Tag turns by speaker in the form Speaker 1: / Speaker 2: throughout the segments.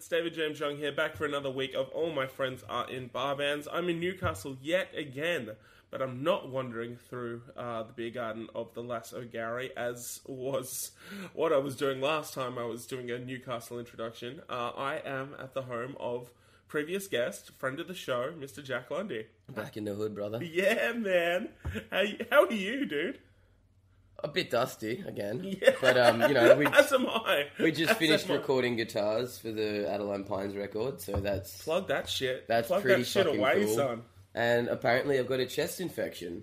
Speaker 1: it's David James Young here, back for another week of All My Friends Are in Bar Bands. I'm in Newcastle yet again, but I'm not wandering through uh, the beer garden of the Lass O'Gowrie, as was what I was doing last time I was doing a Newcastle introduction. Uh, I am at the home of previous guest, friend of the show, Mr. Jack Lundy.
Speaker 2: Back in the hood, brother.
Speaker 1: Yeah, man. How, how are you, dude?
Speaker 2: A bit dusty again,
Speaker 1: Yeah.
Speaker 2: but um, you know, we
Speaker 1: As am I.
Speaker 2: we just
Speaker 1: As
Speaker 2: finished
Speaker 1: am I.
Speaker 2: recording guitars for the Adeline Pines record, so that's
Speaker 1: Plug that shit.
Speaker 2: That's
Speaker 1: Plug
Speaker 2: pretty
Speaker 1: that shit
Speaker 2: fucking
Speaker 1: away,
Speaker 2: cool.
Speaker 1: son.
Speaker 2: and apparently I've got a chest infection.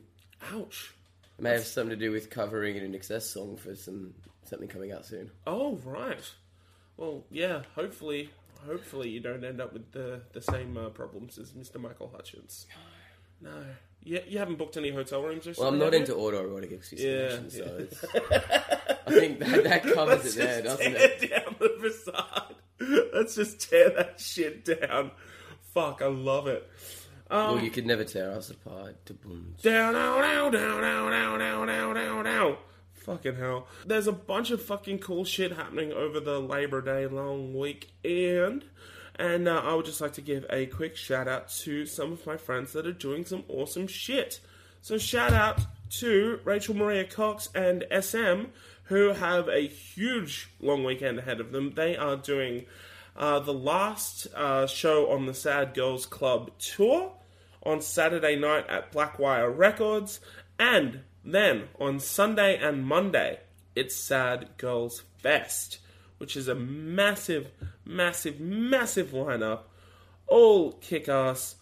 Speaker 1: Ouch.
Speaker 2: It may have something to do with covering an INXS song for some something coming out soon.
Speaker 1: Oh right. Well, yeah. Hopefully, hopefully you don't end up with the the same uh, problems as Mr. Michael Hutchence. No. You, you haven't booked any hotel rooms or something.
Speaker 2: Well, I'm not into autoerotic
Speaker 1: Yeah,
Speaker 2: asphyxiation, so it's, I think that, that covers
Speaker 1: Let's
Speaker 2: it there,
Speaker 1: just
Speaker 2: doesn't
Speaker 1: tear
Speaker 2: it?
Speaker 1: down the facade. Let's just tear that shit down. Fuck, I love it.
Speaker 2: Um, well, you could never tear us apart. To boom.
Speaker 1: Down, down, down, down, down, down, down, down, down, down. Fucking hell. There's a bunch of fucking cool shit happening over the Labor Day long weekend. And uh, I would just like to give a quick shout out to some of my friends that are doing some awesome shit. So, shout out to Rachel Maria Cox and SM, who have a huge long weekend ahead of them. They are doing uh, the last uh, show on the Sad Girls Club tour on Saturday night at Blackwire Records, and then on Sunday and Monday, it's Sad Girls Fest, which is a massive, massive, massive lineup. All kick ass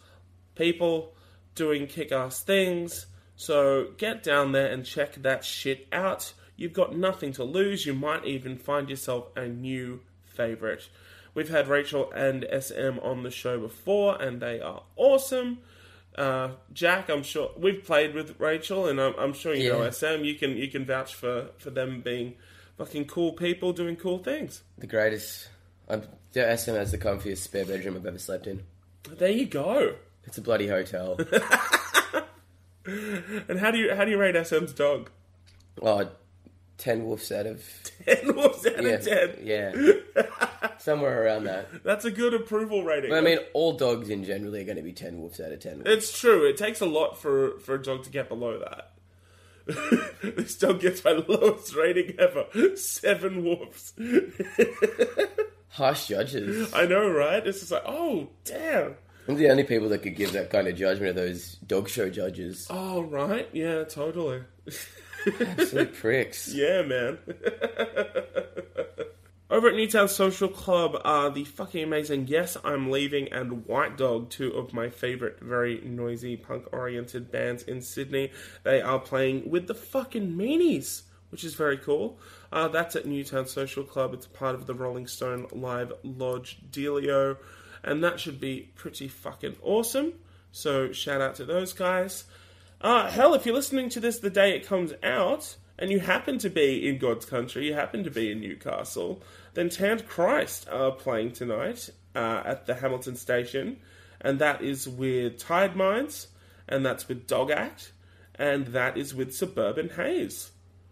Speaker 1: people doing kick ass things. So get down there and check that shit out. You've got nothing to lose. You might even find yourself a new favorite. We've had Rachel and SM on the show before, and they are awesome. Uh, Jack, I'm sure we've played with Rachel, and I'm, I'm sure you know SM. You can you can vouch for for them being fucking cool people doing cool things.
Speaker 2: The greatest. I'm, the SM has the comfiest spare bedroom I've ever slept in.
Speaker 1: There you go.
Speaker 2: It's a bloody hotel.
Speaker 1: And how do you how do you rate SM's dog?
Speaker 2: oh, 10 wolves out of.
Speaker 1: Ten wolves out
Speaker 2: Yeah,
Speaker 1: of ten.
Speaker 2: yeah. Somewhere around that.
Speaker 1: That's a good approval rating.
Speaker 2: But I mean, all dogs in generally are going to be 10 wolves out of 10.
Speaker 1: it's true. It takes a lot for for a dog to get below that. this dog gets my lowest rating ever. Seven wolves.
Speaker 2: Harsh judges.
Speaker 1: I know, right? It's just like, oh damn.
Speaker 2: I'm the only people that could give that kind of judgment are those dog show judges.
Speaker 1: Oh right, yeah, totally.
Speaker 2: Absolute pricks.
Speaker 1: Yeah, man. Over at Newtown Social Club are the fucking amazing Yes, I'm Leaving and White Dog, two of my favourite very noisy punk oriented bands in Sydney. They are playing with the fucking meanies, which is very cool. Uh, that's at Newtown Social Club. It's part of the Rolling Stone Live Lodge Dealio, and that should be pretty fucking awesome. So, shout out to those guys. Uh, hell, if you're listening to this the day it comes out, and you happen to be in God's country, you happen to be in Newcastle, then Tanned Christ are playing tonight uh, at the Hamilton Station, and that is with Tide Mines, and that's with Dog Act, and that is with Suburban Haze.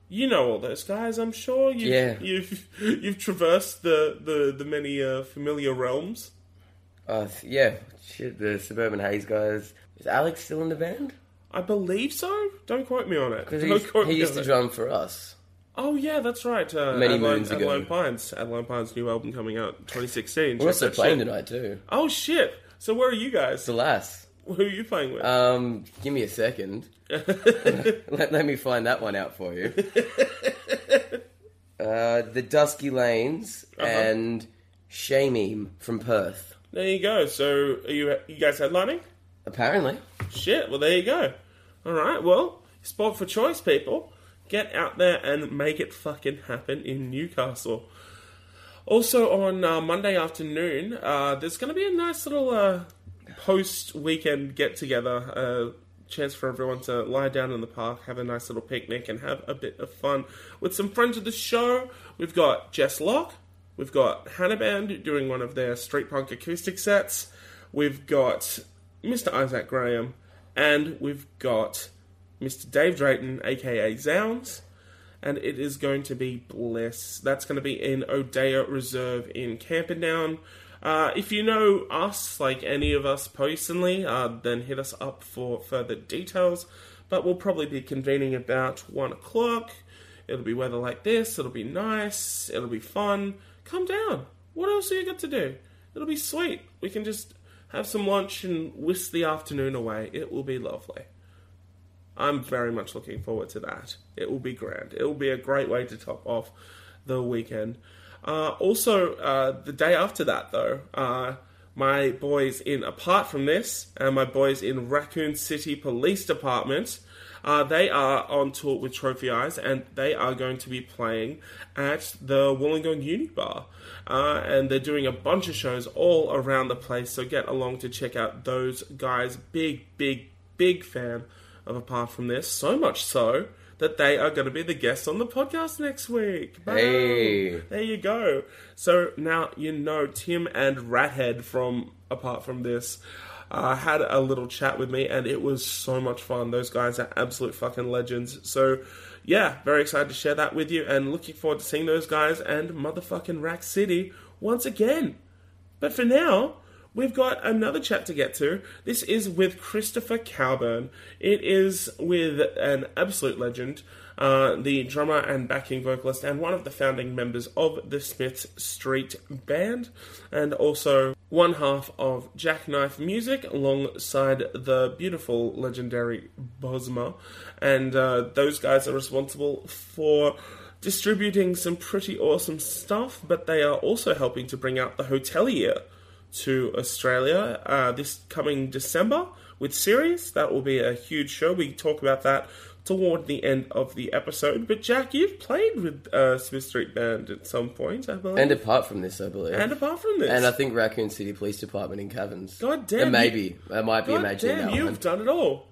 Speaker 1: You know all those guys, I'm sure. You've,
Speaker 2: Yeah.
Speaker 1: You've you've traversed the the the many uh, familiar realms.
Speaker 2: Uh, yeah, shit, the Suburban Haze guys. Is Alex still in the band?
Speaker 1: I believe so. Don't quote me on it.
Speaker 2: Because he
Speaker 1: me
Speaker 2: used to
Speaker 1: it.
Speaker 2: drum for us.
Speaker 1: Oh yeah, that's right. Uh,
Speaker 2: Many
Speaker 1: Adeline,
Speaker 2: moons ago.
Speaker 1: Adeline Pines. Adeline Pines' new album coming out 2016.
Speaker 2: We're also playing
Speaker 1: shit.
Speaker 2: tonight too.
Speaker 1: Oh shit! So where are you guys?
Speaker 2: The lass.
Speaker 1: Who are you playing with?
Speaker 2: Um, give me a second. let, let me find that one out for you. Uh, the Dusky Lanes
Speaker 1: Uh-huh.
Speaker 2: and Shamim from Perth.
Speaker 1: there you go. So are you you guys headlining?
Speaker 2: Apparently.
Speaker 1: Shit. Well, there you go. All right. Well, spot for choice, people. Get out there and make it fucking happen in Newcastle. Also on uh, Monday afternoon, uh, there's going to be a nice little uh, post weekend get together. Uh, chance for everyone to lie down in the park, have a nice little picnic, and have a bit of fun with some friends of the show. We've got Jess Locke, we've got Hannah Band doing one of their street punk acoustic sets, we've got Mr. Isaac Graham, and we've got Mr. Dave Drayton, aka Zounds and it is going to be bliss. That's going to be in O'Dea Reserve in Camperdown. Uh, if you know us, like any of us personally, uh, then hit us up for further details. But we'll probably be convening about one o'clock. It'll be weather like this. It'll be nice. It'll be fun. Come down. What else do you got to do? It'll be sweet. We can just have some lunch and whisk the afternoon away. It will be lovely. I'm very much looking forward to that. It will be grand. It will be a great way to top off the weekend. Uh, also, uh, the day after that, though, uh, my boys in Apart From This and my boys in Raccoon City Police Department, uh, they are on tour with Trophy Eyes and they are going to be playing at the Wollongong Uni Bar. Uh, and they're doing a bunch of shows all around the place, so get along to check out those guys. Big, big, big fan of Apart From This. So much so that they are going to be the guests on the podcast next week. Boom.
Speaker 2: Hey.
Speaker 1: There you go. So now you know Tim and Rathead from Apart From This uh, had a little chat with me, and it was so much fun. Those guys are absolute fucking legends. So, yeah, very excited to share that with you, and looking forward to seeing those guys and motherfucking Rack City once again. But for now, we've got another chat to get to. This is with Christopher Cowburn. It is with an absolute legend, uh, the drummer and backing vocalist, and one of the founding members of the Smith Street Band, and also one half of Jackknife Music alongside the beautiful, legendary Bosma. And uh, those guys are responsible for distributing some pretty awesome stuff, but they are also helping to bring out the Hotelier to Australia uh, this coming December with Sirius. That will be a huge show. We talk about that toward the end of the episode. But Jack, you've played with uh, Smith Street Band at some point, I believe.
Speaker 2: And apart from this, I believe.
Speaker 1: And apart from this,
Speaker 2: And I think Raccoon City Police Department in Caverns.
Speaker 1: God damn,
Speaker 2: And maybe. I might be
Speaker 1: God
Speaker 2: imagining
Speaker 1: damn,
Speaker 2: that
Speaker 1: you've
Speaker 2: one.
Speaker 1: done it all.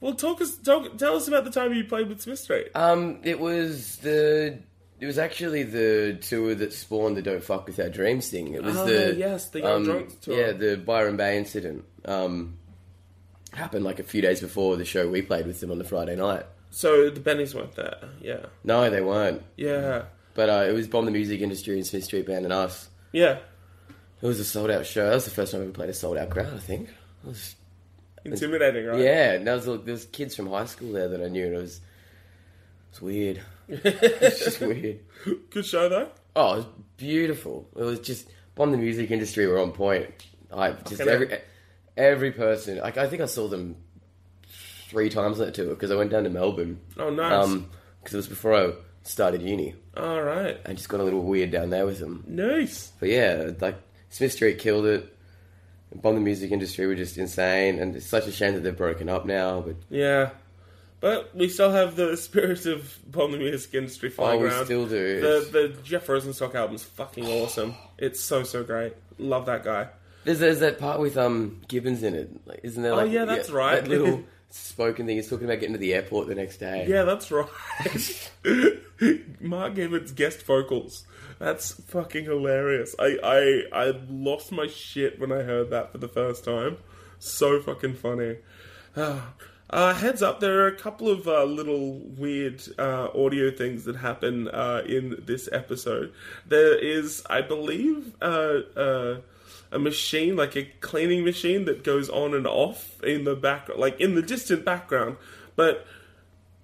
Speaker 1: Well, talk us, talk, tell us about the time you played with Smith Street.
Speaker 2: Um, it was the. It was actually the tour that spawned the "Don't Fuck with Our Dreams" thing. It was
Speaker 1: Oh,
Speaker 2: the
Speaker 1: yes, the
Speaker 2: um,
Speaker 1: Drunks tour.
Speaker 2: Yeah, the Byron Bay incident um, happened like a few days before the show we played with them on the Friday night.
Speaker 1: So the Bennies weren't there. Yeah,
Speaker 2: No, they weren't.
Speaker 1: yeah,
Speaker 2: But uh, it was Bomb the Music Industry and Smith Street Band and us.
Speaker 1: yeah.
Speaker 2: It was a sold out show. That was the first time I ever played a sold out crowd. I think. It was,
Speaker 1: Intimidating, right?
Speaker 2: yeah, and there was there was kids from high school there that I knew, and it was it was weird. it's just weird.
Speaker 1: Good show though.
Speaker 2: Oh, it was beautiful. It was just Bomb the Music Industry were on point. I just
Speaker 1: Okay.
Speaker 2: every every person. Like I think I saw them three times on that tour because I went down to Melbourne.
Speaker 1: Oh, nice.
Speaker 2: Um, because it was before I started uni.
Speaker 1: All right,
Speaker 2: I just got a little weird down there with them.
Speaker 1: nice.
Speaker 2: But yeah, like Smith Street killed it. Bomb the Music Industry were just insane, and it's such a shame that they're broken up now. But
Speaker 1: Yeah, but we still have the spirit of Bomb the Music Industry
Speaker 2: oh,
Speaker 1: flying
Speaker 2: we
Speaker 1: around.
Speaker 2: still do.
Speaker 1: The the Jeff Rosenstock album's fucking awesome. It's so so great. Love that guy.
Speaker 2: There's, there's that part with um Gibbons in it, like, isn't there?
Speaker 1: Oh, yeah, that's right.
Speaker 2: That little spoken thing. He's talking about getting to the airport the next day.
Speaker 1: Yeah, that's right. Mark Gibbons guest vocals. That's fucking hilarious. I, I I lost my shit when I heard that for the first time. So fucking funny. Uh, heads up, there are a couple of uh, little weird uh, audio things that happen uh, in this episode. There is, I believe, uh, uh, a machine, like a cleaning machine, that goes on and off in the back, like in the distant background. But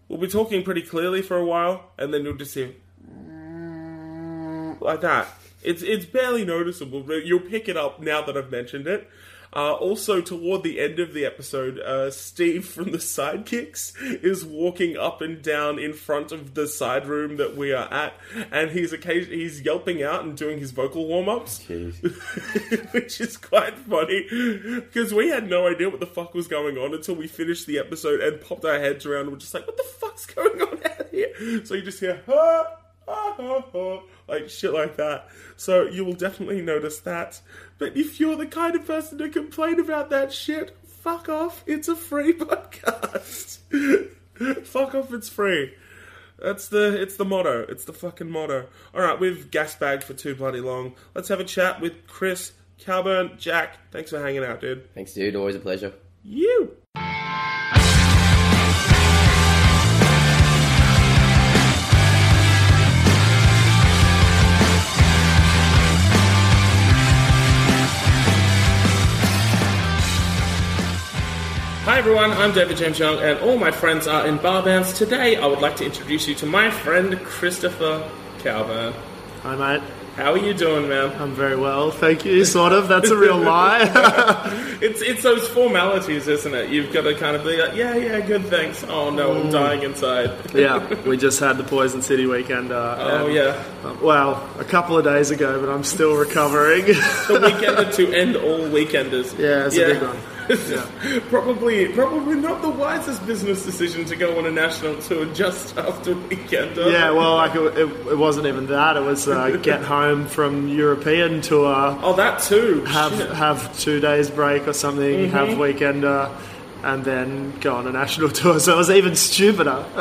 Speaker 1: we'll be talking pretty clearly for a while, and then you'll just hear like that. It's it's barely noticeable, but you'll pick it up now that I've mentioned it. Uh, also, toward the end of the episode, uh, Steve from the Sidekicks is walking up and down in front of the side room that we are at, and he's occasion- he's yelping out and doing his vocal warm ups, which is quite funny because we had no idea what the fuck was going on until we finished the episode and popped our heads around and were just like, "What the fuck's going on out here?" So you just hear. Ah! like shit like that. So you will definitely notice that. But if you're the kind of person to complain about that shit, fuck off. It's a free podcast. fuck off. It's free. That's the it's the motto. It's the fucking motto. All right, we've gas bagged for too bloody long. Let's have a chat with Chris Cowburn. Jack, thanks for hanging out, dude.
Speaker 2: Thanks, dude. Always a pleasure.
Speaker 1: You. Hi everyone, I'm David James Young, and all my friends are in bar bands. Today, I would like to introduce you to my friend Christopher Cowburn.
Speaker 3: Hi, mate.
Speaker 1: How are you doing, man?
Speaker 3: I'm very well, thank you. Sort of. That's a real lie.
Speaker 1: It's it's those formalities, isn't it? You've got to kind of be like, yeah, yeah, good, thanks. Oh no, I'm dying inside.
Speaker 3: yeah, we just had the Poison City weekend. Uh,
Speaker 1: Oh
Speaker 3: and-
Speaker 1: yeah,
Speaker 3: Well, a couple of days ago, but I'm still recovering.
Speaker 1: the weekender to end all weekenders.
Speaker 3: yeah, it's a big one.
Speaker 1: Probably probably not the wisest business decision to go on a national tour just after weekender.
Speaker 3: Yeah, well, like it, it, it wasn't even that. It was uh, get home from European tour,
Speaker 1: Oh, that too.
Speaker 3: have
Speaker 1: Shit.
Speaker 3: have two days break or something,
Speaker 1: Mm-hmm.
Speaker 3: have weekender, and then go on a national tour. So it was even stupider.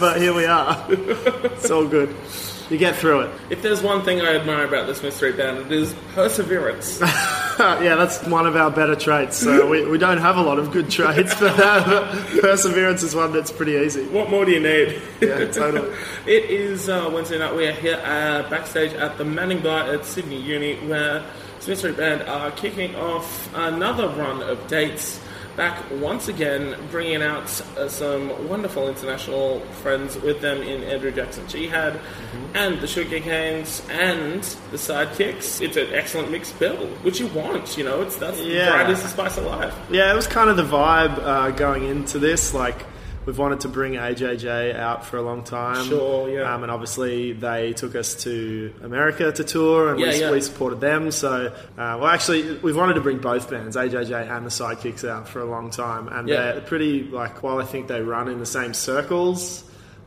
Speaker 3: but here we are. It's all good. You get through it.
Speaker 1: If there's one thing I admire about this Smith Street Band, it is perseverance.
Speaker 3: Yeah, that's one of our better traits. So we, we don't have a lot of good traits, but uh, perseverance is one that's pretty easy.
Speaker 1: what more do you need?
Speaker 3: Yeah, totally.
Speaker 1: It is uh, Wednesday night. We are here uh, backstage at the Manning Bar at Sydney Uni, where Smith Street Band are kicking off another run of dates. Back once again, bringing out uh, some wonderful international friends with them in Andrew Jackson Jihad
Speaker 3: Mm-hmm.
Speaker 1: and the Sugar Canes and the Sidekicks. It's an excellent mixed bill, which you want. You know, it's that's
Speaker 3: Yeah.
Speaker 1: the spice of life.
Speaker 3: Yeah, it was kind of the vibe uh, going into this. Like, we've wanted to bring AJJ out for a long time.
Speaker 1: Sure, yeah.
Speaker 3: Um, and obviously, they took us to America to tour, and
Speaker 1: Yeah,
Speaker 3: we,
Speaker 1: yeah.
Speaker 3: we supported them. So, uh, well, actually, we've wanted to bring both bands, AJJ and the Sidekicks, out for a long time. And
Speaker 1: Yeah.
Speaker 3: they're pretty, like, while I think they run in the same circles,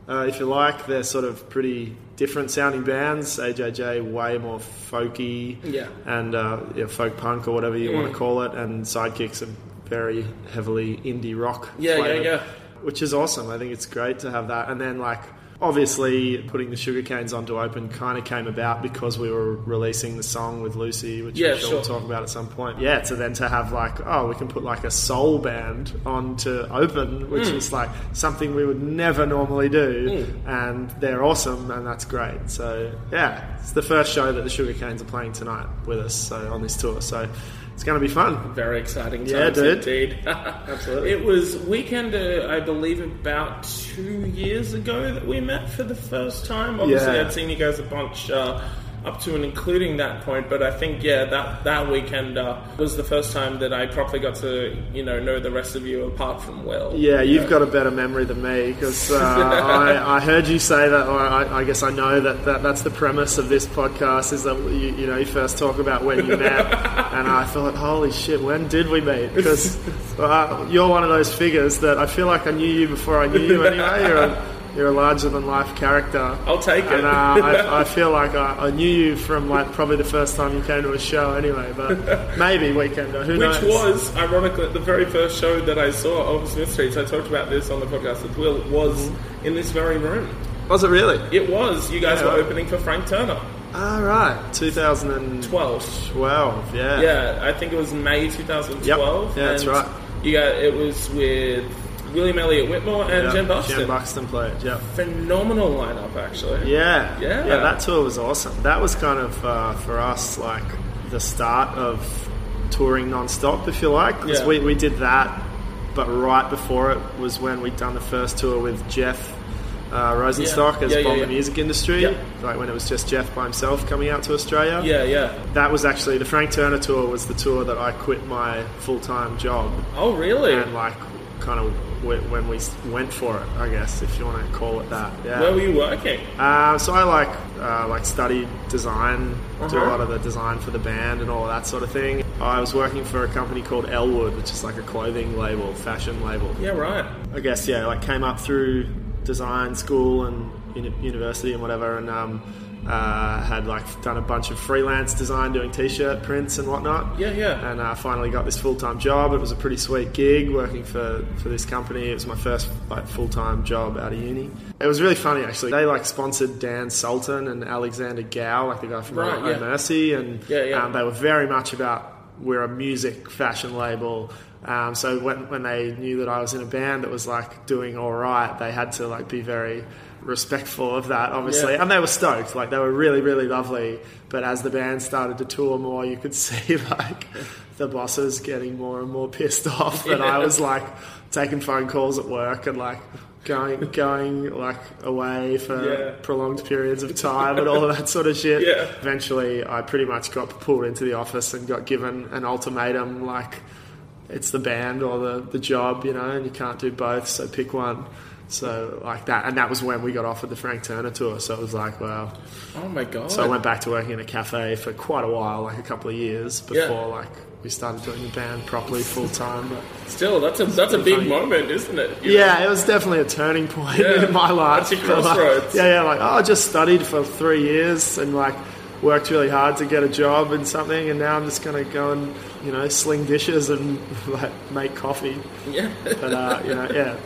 Speaker 3: uh, if you like, they're sort of pretty different sounding bands. AJJ way more folky,
Speaker 1: Yeah.
Speaker 3: and uh, yeah, folk punk or whatever you want to call it, and Sidekicks are very heavily indie rock.
Speaker 1: Yeah, yeah, yeah.
Speaker 3: Which is awesome. I think it's great to have that. And then like. Obviously, putting the Sugar Canes onto Open kind of came about because we were releasing the song with Lucy, which
Speaker 1: Yeah,
Speaker 3: I'm sure, we'll talk about at some point. Yeah, so then to have like, oh, we can put like a soul band onto Open, which
Speaker 1: Hmm.
Speaker 3: is like something we would never normally do, and they're awesome, and that's great. So yeah, it's the first show that the Sugar Canes are playing tonight with us so on this tour. So it's going to be fun.
Speaker 1: Very exciting
Speaker 3: Yeah, dude.
Speaker 1: indeed.
Speaker 3: Absolutely.
Speaker 1: It was weekend, uh, I believe, about two years ago that we met for the first time. Obviously,
Speaker 3: Yeah.
Speaker 1: I'd seen you guys a bunch uh, up to and including that point, but I think yeah, that that weekend uh, was the first time that I properly got to you know know the rest of you apart from Will.
Speaker 3: Yeah, you've got a better memory than me because uh, I, I heard you say that, or I, I guess I know that, that that's the premise of this podcast is that you, you know you first talk about when you met, and I thought, holy shit, when did we meet? Because uh, you're one of those figures that I feel like I knew you before I knew you. Anyway, you're a, larger than life character.
Speaker 1: I'll take it.
Speaker 3: And uh, I, I feel like I, I knew you from like probably the first time you came to a show. Anyway, but maybe Weekender, who
Speaker 1: Which
Speaker 3: knows?
Speaker 1: Which was, ironically, the very first show that I saw of Smith Street. So I talked about this on the podcast with Will. Was in this very room.
Speaker 3: was it really?
Speaker 1: It was. You guys
Speaker 3: Yeah.
Speaker 1: were opening for Frank Turner.
Speaker 3: All right, 2012.
Speaker 1: Twelve.
Speaker 3: Yeah.
Speaker 1: Yeah, I think it was May 2012.
Speaker 3: Yep. Yeah, that's right.
Speaker 1: You got it was with William Elliott Whitmore and
Speaker 3: Yeah,
Speaker 1: Jen Buxton.
Speaker 3: Jen Buxton played. Yeah.
Speaker 1: Phenomenal lineup, actually.
Speaker 3: Yeah.
Speaker 1: Yeah.
Speaker 3: Yeah. That tour was awesome. That was kind of uh, for us like the start of touring non-stop, if you like. 'cause
Speaker 1: Yeah.
Speaker 3: we, we did that, but right before it was when we'd done the first tour with Jeff. Uh, Rosenstock
Speaker 1: Yeah.
Speaker 3: as
Speaker 1: Yeah,
Speaker 3: Bomb
Speaker 1: yeah.
Speaker 3: the Music Industry,
Speaker 1: Yeah.
Speaker 3: like when it was just Jeff by himself coming out to Australia.
Speaker 1: Yeah, yeah.
Speaker 3: That was actually the Frank Turner tour. Was the tour that I quit my full time job
Speaker 1: Oh, really?
Speaker 3: and like kind of when we went for it, I guess if you want to call it that. Yeah.
Speaker 1: Where were you working?
Speaker 3: Uh, so I like uh, like studied design, do a
Speaker 1: Uh-huh.
Speaker 3: lot of the design for the band and all of that sort of thing. I was working for a company called Elwood, which is like a clothing label, fashion label.
Speaker 1: Yeah, right.
Speaker 3: I guess yeah, like came up through design school and uni- university and whatever, and um, uh, had like done a bunch of freelance design, doing t-shirt prints and whatnot.
Speaker 1: Yeah, yeah.
Speaker 3: And uh, finally got this full time job. It was a pretty sweet gig working for, for this company. It was my first like full time job out of uni. It was really funny actually. They like sponsored Dan Sultan and Alexander Gow, like the guy from
Speaker 1: Right, yeah.
Speaker 3: Mercy, and
Speaker 1: Yeah, yeah.
Speaker 3: Um, they were very much about we're a music fashion label. Um, so when, when they knew that I was in a band that was like doing all right, they had to like be very respectful of that, obviously,
Speaker 1: Yeah.
Speaker 3: and they were stoked. Like they were really, really lovely. But as the band started to tour more, you could see like the bosses getting more and more pissed off, and I was like taking phone calls at work and like. Going, going like away for
Speaker 1: Yeah.
Speaker 3: prolonged periods of time and all of that sort of shit.
Speaker 1: Yeah.
Speaker 3: Eventually, I pretty much got pulled into the office and got given an ultimatum like, it's the band or the, the job, you know, and you can't do both, so pick one. So, like that, and that was when we got offered the Frank Turner tour. So it was like, well,
Speaker 1: Oh my god.
Speaker 3: so I went back to working in a cafe for quite a while, like a couple of years before
Speaker 1: Yeah.
Speaker 3: like we started doing the band properly full time. But
Speaker 1: Still, that's a that's a big
Speaker 3: funny.
Speaker 1: moment, isn't it? You know?
Speaker 3: yeah, it was definitely a turning point
Speaker 1: Yeah.
Speaker 3: in my life.
Speaker 1: That's
Speaker 3: But, like, yeah, yeah, like oh, I just studied for three years and like worked really hard to get a job and something, and now I'm just gonna go and you know sling dishes and like make coffee.
Speaker 1: Yeah.
Speaker 3: But uh, you know, yeah,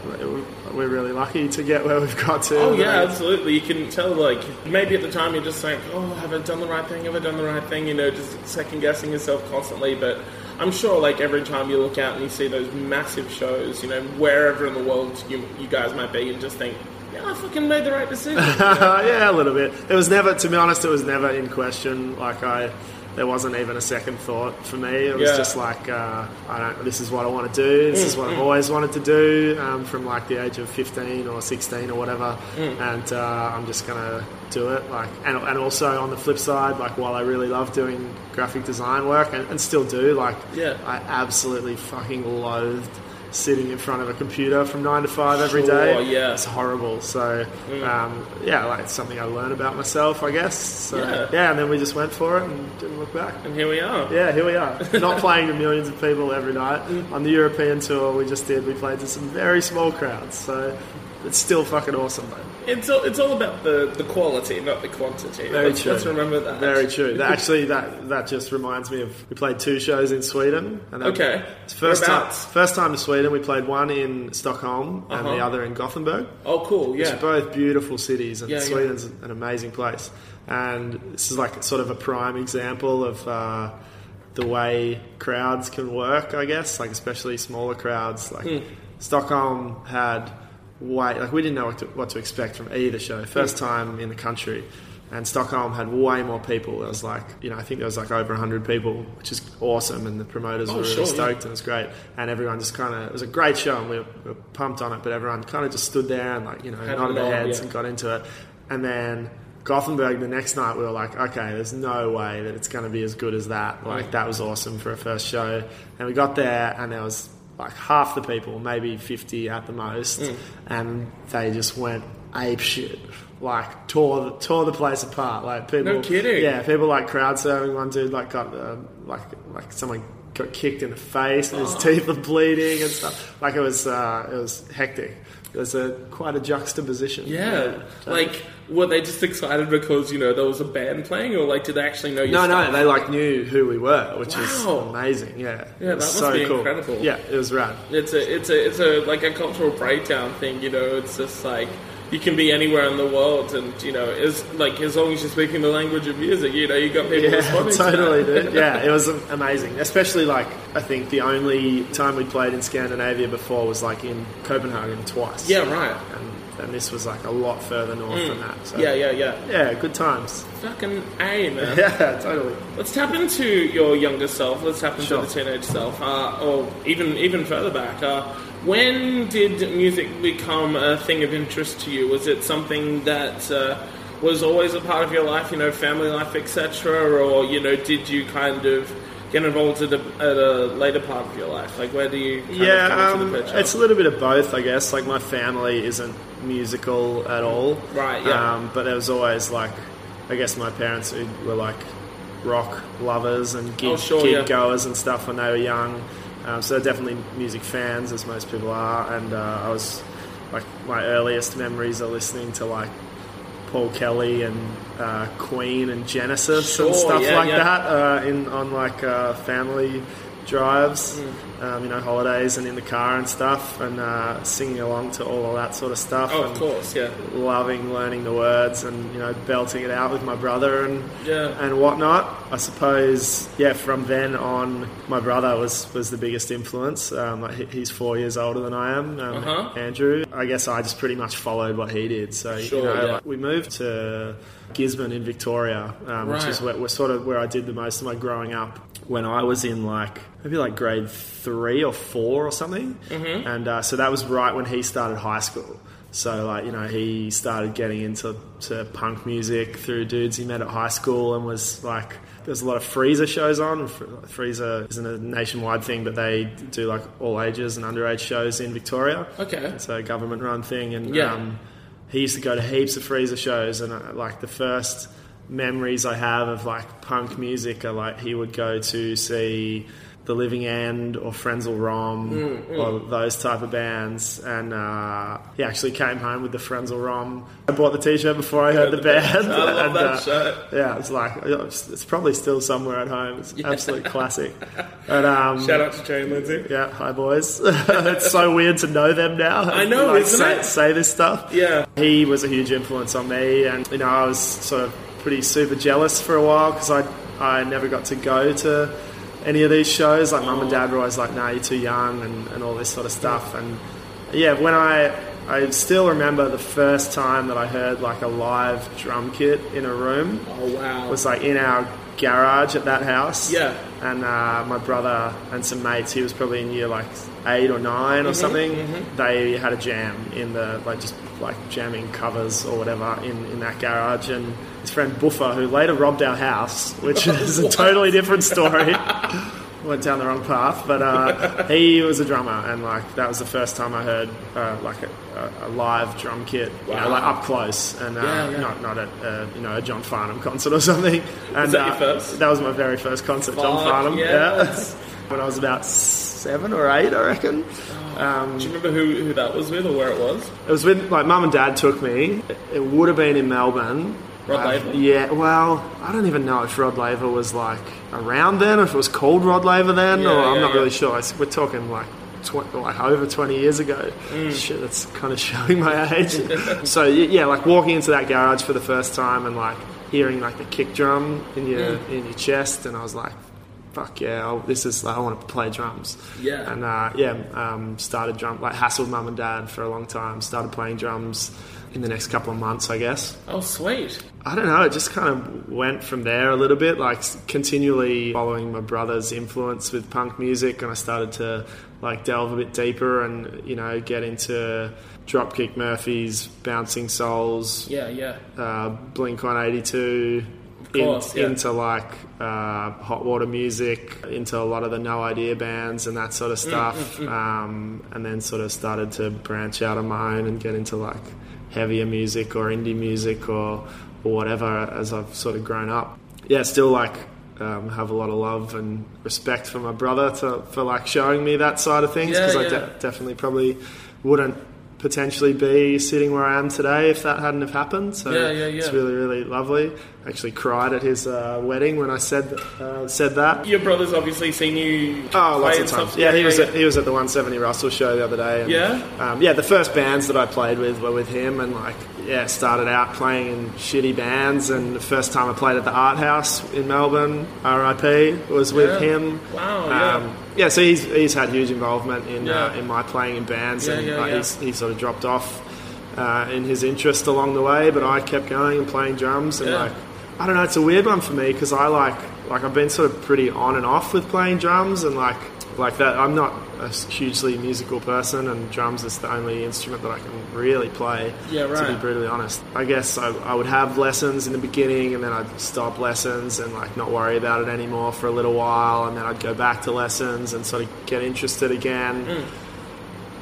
Speaker 3: we're really lucky to get where we've got to.
Speaker 1: Oh yeah, absolutely. You can tell, like maybe at the time you're just like, oh, have I done the right thing? Have I done the right thing? You know, just second guessing yourself constantly. But I'm sure, like every time you look out and you see those massive shows, you know, wherever in the world you you guys might be, and just think, yeah, I fucking made the right decision.
Speaker 3: yeah, a little bit. It was never, to be honest, it was never in question. Like I, there wasn't even a second thought for me. It was
Speaker 1: Yeah.
Speaker 3: just like, uh, I don't. This is what I want to do. This is what I've always wanted to do um, from like the age of fifteen or sixteen or whatever. And uh, I'm just gonna do it. Like, and, and also on the flip side, like while I really love doing graphic design work and, and still do, like,
Speaker 1: Yeah.
Speaker 3: I absolutely fucking loathed sitting in front of a computer from nine to five every day.
Speaker 1: yeah.
Speaker 3: It's horrible. So, um, yeah, like it's something I learned about myself, I guess. So,
Speaker 1: Yeah.
Speaker 3: yeah. and then we just went for it and didn't look back.
Speaker 1: and here we are.
Speaker 3: Yeah, here we are. Not playing to millions of people every night. On the European tour we just did, we played to some very small crowds. So, it's still fucking awesome, though.
Speaker 1: It's all, it's all about the, the quality, not the quantity.
Speaker 3: Very
Speaker 1: let's,
Speaker 3: true.
Speaker 1: let's remember that.
Speaker 3: Very true. That, actually, that that just reminds me of we played two shows in Sweden. And
Speaker 1: Okay.
Speaker 3: First time, first time to Sweden. We played one in Stockholm and the
Speaker 1: Uh-huh.
Speaker 3: other in Gothenburg.
Speaker 1: Oh, cool.
Speaker 3: which
Speaker 1: Yeah.
Speaker 3: are both beautiful cities, and
Speaker 1: Yeah, yeah.
Speaker 3: Sweden's an amazing place. And this is like sort of a prime example of uh, the way crowds can work, I guess, like especially smaller crowds. Like
Speaker 1: Hmm.
Speaker 3: Stockholm had way like we didn't know what to, what to expect from either show. First time in the country. And Stockholm had way more people. It was like, you know, I think there was like over 100 people, which is awesome. And the promoters
Speaker 1: Oh,
Speaker 3: were
Speaker 1: sure,
Speaker 3: really
Speaker 1: yeah.
Speaker 3: stoked and it was great. And everyone just kind of, it was a great show and we were, we were pumped on it, but everyone kind of just stood there and like, you know,
Speaker 1: Had
Speaker 3: nodded their heads
Speaker 1: yeah.
Speaker 3: and got into it. And then Gothenburg the next night, we were like, okay, there's no way that it's going to be as good as that. Like, that was awesome for a first show. And we got there, and there was like half the people, maybe 50 at the most,
Speaker 1: Mm.
Speaker 3: and they just went ape shit. Like tore the, tore the place apart. Like people,
Speaker 1: No kidding.
Speaker 3: Yeah, people like crowd serving. One dude like got um, like like someone got kicked in the face and his
Speaker 1: Oh.
Speaker 3: teeth were bleeding and stuff. Like it was uh, it was hectic. It was a quite a juxtaposition.
Speaker 1: Yeah.
Speaker 3: So-
Speaker 1: Like, were they just excited because, you know, there was a band playing, or like, did they actually know you?
Speaker 3: No, no, they like knew who we were, which
Speaker 1: Wow.
Speaker 3: is amazing. Yeah,
Speaker 1: Yeah, that must be
Speaker 3: cool.
Speaker 1: incredible.
Speaker 3: Yeah, it was rad.
Speaker 1: It's a, it's a, it's a like a cultural breakdown thing. You know, it's just like you can be anywhere in the world, and you know, as like as long as you're speaking the language of music, you know, you got people
Speaker 3: Yeah,
Speaker 1: responding.
Speaker 3: totally,
Speaker 1: to that.
Speaker 3: dude. Yeah, it was amazing. Especially like I think the only time we played in Scandinavia before was like in Copenhagen twice.
Speaker 1: yeah, right.
Speaker 3: And, this was like a lot further north than that. So.
Speaker 1: Yeah, yeah, yeah.
Speaker 3: yeah, good times.
Speaker 1: Fucking a man.
Speaker 3: Yeah, totally.
Speaker 1: Let's tap into your younger self. Let's tap into
Speaker 3: Sure.
Speaker 1: the teenage self, uh, or even even further back. Uh, when did music become a thing of interest to you? Was it something that uh, was always a part of your life, you know, family life, etc., or you know, did you kind of get involved at a, at a later part of your life? Like, where do you kind of
Speaker 3: Yeah,
Speaker 1: come
Speaker 3: um,
Speaker 1: into the picture?
Speaker 3: it's a little bit of both, I guess. Like my family isn't musical at all,
Speaker 1: Right, yeah.
Speaker 3: Um, but there was always like, I guess my parents who were like rock lovers and gig,
Speaker 1: Oh, sure,
Speaker 3: gig
Speaker 1: yeah.
Speaker 3: goers and stuff when they were young. Um, so they're definitely music fans, as most people are. And uh, I was like, my earliest memories are listening to like Paul Kelly and uh, Queen and Genesis
Speaker 1: Sure,
Speaker 3: and stuff
Speaker 1: yeah,
Speaker 3: like
Speaker 1: yeah.
Speaker 3: that uh, in on like uh, family drives,
Speaker 1: Mm.
Speaker 3: Um, you know, holidays and in the car and stuff, and uh, singing along to all of that sort of stuff.
Speaker 1: Oh,
Speaker 3: and
Speaker 1: of course, yeah.
Speaker 3: Loving learning the words and you know belting it out with my brother and
Speaker 1: Yeah.
Speaker 3: and whatnot. I suppose, yeah. From then on, my brother was was the biggest influence. Um, like, he's four years older than I am, um,
Speaker 1: Uh-huh.
Speaker 3: Andrew. I guess I just pretty much followed what he did. So
Speaker 1: Sure,
Speaker 3: you know,
Speaker 1: yeah.
Speaker 3: like, we moved to Gisborne in Victoria, um, which is where, where sort of where I did the most of my growing up. When I was in like maybe like grade three or four or something,
Speaker 1: Mm-hmm.
Speaker 3: and uh, so that was right when he started high school. So like you know he started getting into to punk music through dudes he met at high school and was like there's a lot of FReeZA shows on. Fr- FReeZA isn't a nationwide thing, but they do like all ages and underage shows in Victoria.
Speaker 1: Okay.
Speaker 3: It's a government run thing, and
Speaker 1: Yeah.
Speaker 3: um, he used to go to heaps of FReeZA shows, and uh, like the first memories I have of like punk music are like he would go to see the Living End or Frenzal Rhomb
Speaker 1: Mm,
Speaker 3: or those type of bands, and uh, he actually came home with the Frenzal Rhomb. I bought the T-shirt before I heard the, band.
Speaker 1: I love
Speaker 3: and,
Speaker 1: that
Speaker 3: uh,
Speaker 1: shirt.
Speaker 3: Yeah, it's like it's probably still somewhere at home. It's absolute classic. But um,
Speaker 1: Shout out to Jane Lindsay.
Speaker 3: yeah, hi boys. it's so weird to know them now.
Speaker 1: I know,
Speaker 3: like,
Speaker 1: isn't
Speaker 3: say,
Speaker 1: it?
Speaker 3: say this stuff.
Speaker 1: Yeah.
Speaker 3: He was a huge influence on me, and you know, I was sort of pretty super jealous for a while because I I never got to go to any of these shows. Like mum and dad were always like, "Nah, you're too young," and, and all this sort of stuff. And yeah, when I I still remember the first time that I heard like a live drum kit in a room
Speaker 1: Oh, wow.
Speaker 3: was like in our garage at that house.
Speaker 1: Yeah.
Speaker 3: And uh, my brother and some mates, he was probably in year like eight or 9
Speaker 1: Mm-hmm,
Speaker 3: or something. They had a jam in the like just like jamming covers or whatever in, in that garage. And his friend Buffer, who later robbed our house, which is a totally different story. Went down the wrong path, but uh, he was a drummer, and like that was the first time I heard uh, like a, a, live drum kit, you know, like up close, and uh,
Speaker 1: Yeah, yeah.
Speaker 3: not not at uh, you know a John Farnham concert or something. And,
Speaker 1: that your
Speaker 3: uh,
Speaker 1: first?
Speaker 3: That was my very first concert, John Farnham. Yeah, when I was about seven or eight, I reckon. Um,
Speaker 1: Do you remember who, who that was with or where it was?
Speaker 3: it was with like mum and dad took me. It would have been in Melbourne.
Speaker 1: Rod
Speaker 3: Uh,
Speaker 1: Laver?
Speaker 3: Yeah, well, I don't even know if Rod Laver was like around then, or if it was called Rod Laver then,
Speaker 1: Yeah,
Speaker 3: or I'm not
Speaker 1: yeah.
Speaker 3: really sure. We're talking like tw- like over 20 years ago.
Speaker 1: Mm.
Speaker 3: Shit, that's kind of showing my age. so yeah, like walking into that garage for the first time and like hearing like the kick drum in your
Speaker 1: Mm.
Speaker 3: in your chest, and I was like. Fuck yeah! i this is I want to play drums.
Speaker 1: Yeah.
Speaker 3: and uh, yeah, um, started drum like hassled mum and dad for a long time. Started playing drums in the next couple of months, I guess.
Speaker 1: Oh, sweet.
Speaker 3: I don't know. It just kind of went from there a little bit, like continually following my brother's influence with punk music, and I started to like delve a bit deeper and you know get into Dropkick Murphys, Bouncing Souls,
Speaker 1: Yeah, yeah.
Speaker 3: uh, Blink One Eighty Two.
Speaker 1: Course, yeah.
Speaker 3: Into like uh, hot water music, into a lot of the no idea bands and that sort
Speaker 1: Mm,
Speaker 3: of stuff, Um, and then sort of started to branch out on my own and get into like heavier music or indie music or or whatever as I've sort of grown up. Yeah, still like um, have a lot of love and respect for my brother to, for like showing me that side of things
Speaker 1: Yeah,
Speaker 3: because I de- definitely probably wouldn't potentially be sitting where I am today if that hadn't have happened. So
Speaker 1: Yeah, yeah, yeah.
Speaker 3: it's really really lovely. Actually cried at his uh, wedding when I said uh, said that.
Speaker 1: Your brother's obviously seen you
Speaker 3: Oh, lots of times. Yeah, he was at, he was at the 170 Russell show the other day. And,
Speaker 1: Yeah?
Speaker 3: um, yeah. The first bands that I played with were with him, and like yeah, started out playing in shitty bands. And the first time I played at the Art House in Melbourne, R.I.P. was with
Speaker 1: Yeah.
Speaker 3: him.
Speaker 1: Wow, yeah.
Speaker 3: Um, yeah, so he's he's had huge involvement in uh, in my playing in bands,
Speaker 1: Yeah,
Speaker 3: and
Speaker 1: yeah,
Speaker 3: like,
Speaker 1: yeah.
Speaker 3: he's he sort of dropped off uh, in his interest along the way, but I kept going and playing drums, and
Speaker 1: Yeah.
Speaker 3: like I don't know, it's a weird one for me because I like like I've been sort of pretty on and off with playing drums, and like like that. I'm not a hugely musical person, and drums is the only instrument that I can really play.
Speaker 1: Yeah, right.
Speaker 3: To be brutally honest, I guess I, I would have lessons in the beginning, and then I'd stop lessons and like not worry about it anymore for a little while, and then I'd go back to lessons and sort of get interested again.
Speaker 1: Mm.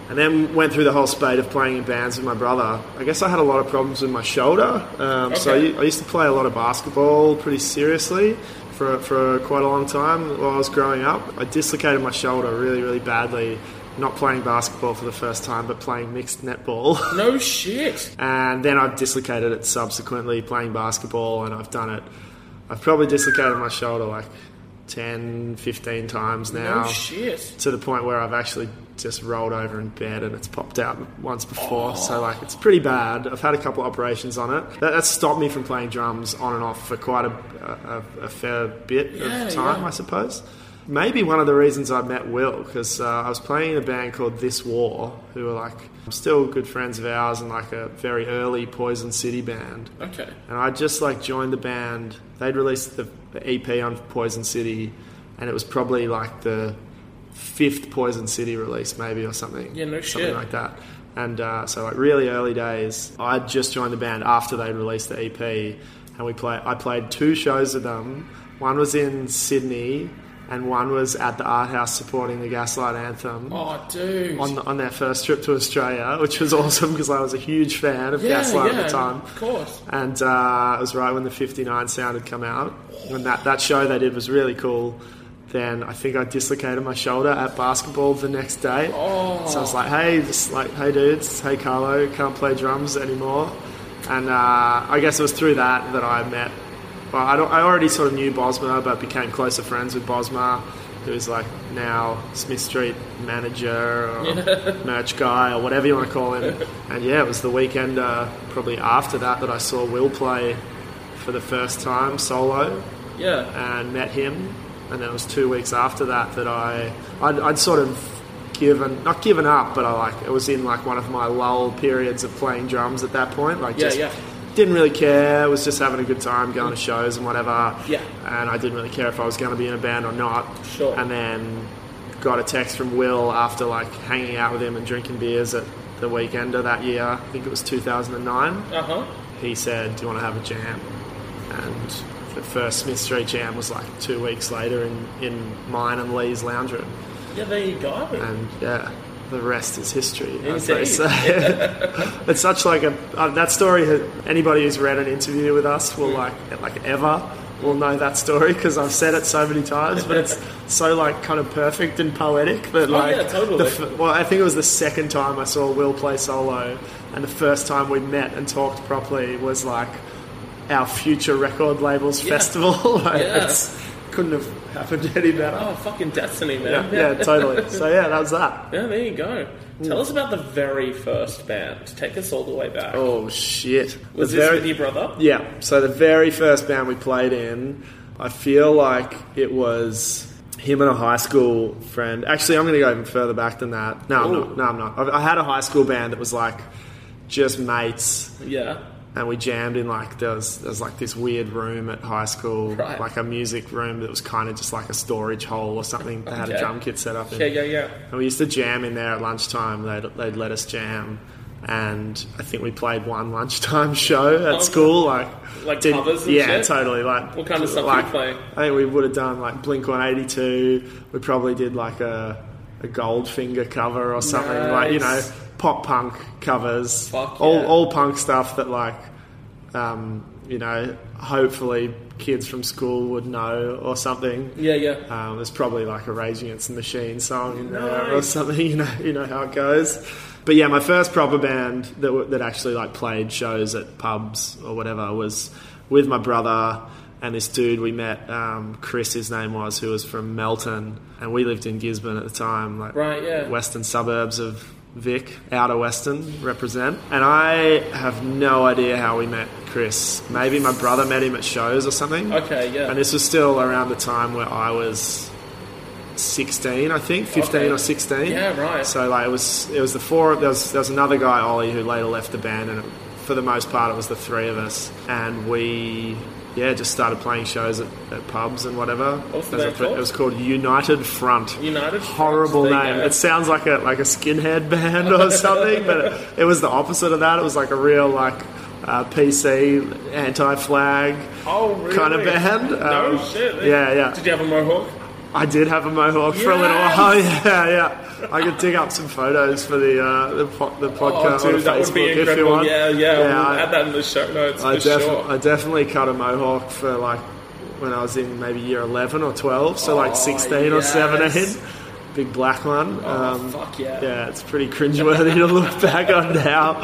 Speaker 3: And then went through the whole spate of playing in bands with my brother. I guess I had a lot of problems with my shoulder. Um, So
Speaker 1: Okay.
Speaker 3: I, I used to play a lot of basketball pretty seriously for, for quite a long time while I was growing up. I dislocated my shoulder really, really badly. Not playing basketball for the first time, but playing mixed netball.
Speaker 1: No shit.
Speaker 3: and then I've dislocated it subsequently playing basketball, and I've done it. I've probably dislocated my shoulder like 10, 15 times now.
Speaker 1: No shit.
Speaker 3: to the point where I've actually just rolled over in bed and it's popped out once before. So like it's pretty bad. I've had a couple operations on it. That, that's stopped me from playing drums on and off for quite a, a, a fair bit
Speaker 1: Yeah,
Speaker 3: of time,
Speaker 1: yeah.
Speaker 3: I suppose. Maybe one of the reasons I met Will because uh, I was playing in a band called This War, who are like still good friends of ours and like a very early Poison City band
Speaker 1: Okay.
Speaker 3: and I just like joined the band. They'd released the, the EP on Poison City, and it was probably like the fifth Poison City release, maybe or something.
Speaker 1: Yeah, no
Speaker 3: something
Speaker 1: shit.
Speaker 3: like that. And uh, so, like really early days, I just joined the band after they'd released the EP, and we play. I played two shows with them. One was in Sydney, and one was at the Art House supporting the Gaslight Anthem
Speaker 1: Oh, dude.
Speaker 3: on on their first trip to Australia, which was awesome because I was a huge fan of
Speaker 1: yeah,
Speaker 3: Gaslight
Speaker 1: yeah,
Speaker 3: at the time
Speaker 1: Of course.
Speaker 3: and uh, it was right when the 59 sound had come out. and that, that show they did was really cool. Then I think I dislocated my shoulder at basketball the next day.
Speaker 1: Oh.
Speaker 3: So I was like, hey, just like, hey dudes, hey Carlo, can't play drums anymore. And uh, I guess it was through that that I met. Well, I, don't, I already sort of knew Bosma, but became closer friends with Bosma, who's like now Smith Street manager or merch guy or whatever you want to call him. And yeah, it was the weekend uh, probably after that that I saw Will play for the first time solo
Speaker 1: Yeah.
Speaker 3: and met him. And then it was two weeks after that that I I'd, I'd sort of given not given up, but I like it was in like one of my lull periods of playing drums at that point. Like
Speaker 1: Yeah,
Speaker 3: just
Speaker 1: yeah.
Speaker 3: didn't really care. Was just having a good time, going to shows and whatever.
Speaker 1: Yeah.
Speaker 3: And I didn't really care if I was going to be in a band or not.
Speaker 1: Sure.
Speaker 3: And then got a text from Will after like hanging out with him and drinking beers at the weekend of that year. I think it was 2009
Speaker 1: Uh huh.
Speaker 3: he said, "Do you want to have a jam?" And the first Smith Street jam was like two weeks later in, in mine and Lee's lounge room,
Speaker 1: Yeah, there you go.
Speaker 3: and yeah, the rest is history, as they
Speaker 1: Indeed.
Speaker 3: say. it's such like a uh, that story. Anybody who's read an interview with us will like like ever will know that story because I've said it so many times, but it's so like kind of perfect and poetic that like
Speaker 1: Oh, yeah, totally.
Speaker 3: f- well, I think it was the second time I saw Will play solo, and the first time we met and talked properly was like our future record labels
Speaker 1: Yeah.
Speaker 3: festival. like,
Speaker 1: Yeah.
Speaker 3: it's, couldn't have happened any better.
Speaker 1: Oh, fucking destiny,
Speaker 3: yeah,
Speaker 1: man.
Speaker 3: yeah, totally. So yeah, that was that.
Speaker 1: Yeah, there you go. Tell hmm. us about the very first band. Take us all the way back.
Speaker 3: Oh shit!
Speaker 1: Was
Speaker 3: The
Speaker 1: this
Speaker 3: very-
Speaker 1: with your brother?
Speaker 3: Yeah. So the very first band we played in, I feel like it was him and a high school friend. Actually, I'm going to go even further back than that. No, I'm not. No, I'm not. I I had a high school band that was like just mates,
Speaker 1: Yeah.
Speaker 3: And we jammed in like there was there was like this weird room at high school,
Speaker 1: Right.
Speaker 3: like a music room that was kind of just like a storage hole or something. They had a drum kit set up in.
Speaker 1: Yeah, yeah, yeah.
Speaker 3: And we used to jam in there at lunchtime. They'd, they'd let us jam. And I think we played one lunchtime show at
Speaker 1: Oh,
Speaker 3: school. Like,
Speaker 1: Like covers and
Speaker 3: yeah,
Speaker 1: shit?
Speaker 3: totally. Like,
Speaker 1: What kind of stuff
Speaker 3: like,
Speaker 1: you playing?
Speaker 3: I think we would have done like Blink 182. We probably did like a, a Goldfinger cover or something. Like, you know,
Speaker 1: Nice.
Speaker 3: Pop punk covers.
Speaker 1: Fuck
Speaker 3: all,
Speaker 1: yeah.
Speaker 3: all punk stuff that, like, um, you know, hopefully kids from school would know or something.
Speaker 1: Yeah, yeah.
Speaker 3: Um, there's probably like a Rage Against the Machine song in there or something. You know, you know how it goes. But yeah, my first proper band that w- that actually like played shows at pubs or whatever was with my brother and this dude we met. Um, Chris, his name was, who was from Melton, and we lived in Gisborne at the time, like
Speaker 1: Right, yeah.
Speaker 3: western suburbs of Vic, outer western represent. And I have no idea how we met Chris. Maybe my brother met him at shows or something.
Speaker 1: Okay, yeah.
Speaker 3: And this was still around the time where I was 16, I think, 15
Speaker 1: Okay.
Speaker 3: or 16.
Speaker 1: Yeah, right.
Speaker 3: So like it was it was the four of there was there was another guy Ollie who later left the band and it, for the most part it was the three of us and we yeah just started playing shows at, at pubs and whatever.
Speaker 1: was the called?
Speaker 3: It was called United Front.
Speaker 1: United
Speaker 3: Horrible
Speaker 1: you
Speaker 3: name. It sounds like a like a skinhead band or something, but it, it was the opposite of that. It was like a real like uh, PC anti-flag
Speaker 1: Oh, really?
Speaker 3: kind of band.
Speaker 1: No
Speaker 3: Um,
Speaker 1: shit.
Speaker 3: Yeah, yeah.
Speaker 1: Did you have a mohawk?
Speaker 3: I did have a mohawk for a little while. Yeah, yeah. I could dig up some photos for the uh, the, po- the
Speaker 1: Oh,
Speaker 3: podcast
Speaker 1: dude,
Speaker 3: on
Speaker 1: that
Speaker 3: Facebook
Speaker 1: would be
Speaker 3: if you want.
Speaker 1: Yeah, yeah. we'll
Speaker 3: I,
Speaker 1: add that in the show notes
Speaker 3: I, defi-
Speaker 1: sure.
Speaker 3: I definitely cut a mohawk for like when I was in maybe year eleven or twelve, so
Speaker 1: Oh,
Speaker 3: like sixteen or
Speaker 1: yes.
Speaker 3: seventeen. Big black one.
Speaker 1: Oh,
Speaker 3: um,
Speaker 1: fuck yeah.
Speaker 3: yeah, it's pretty cringeworthy to look back on now.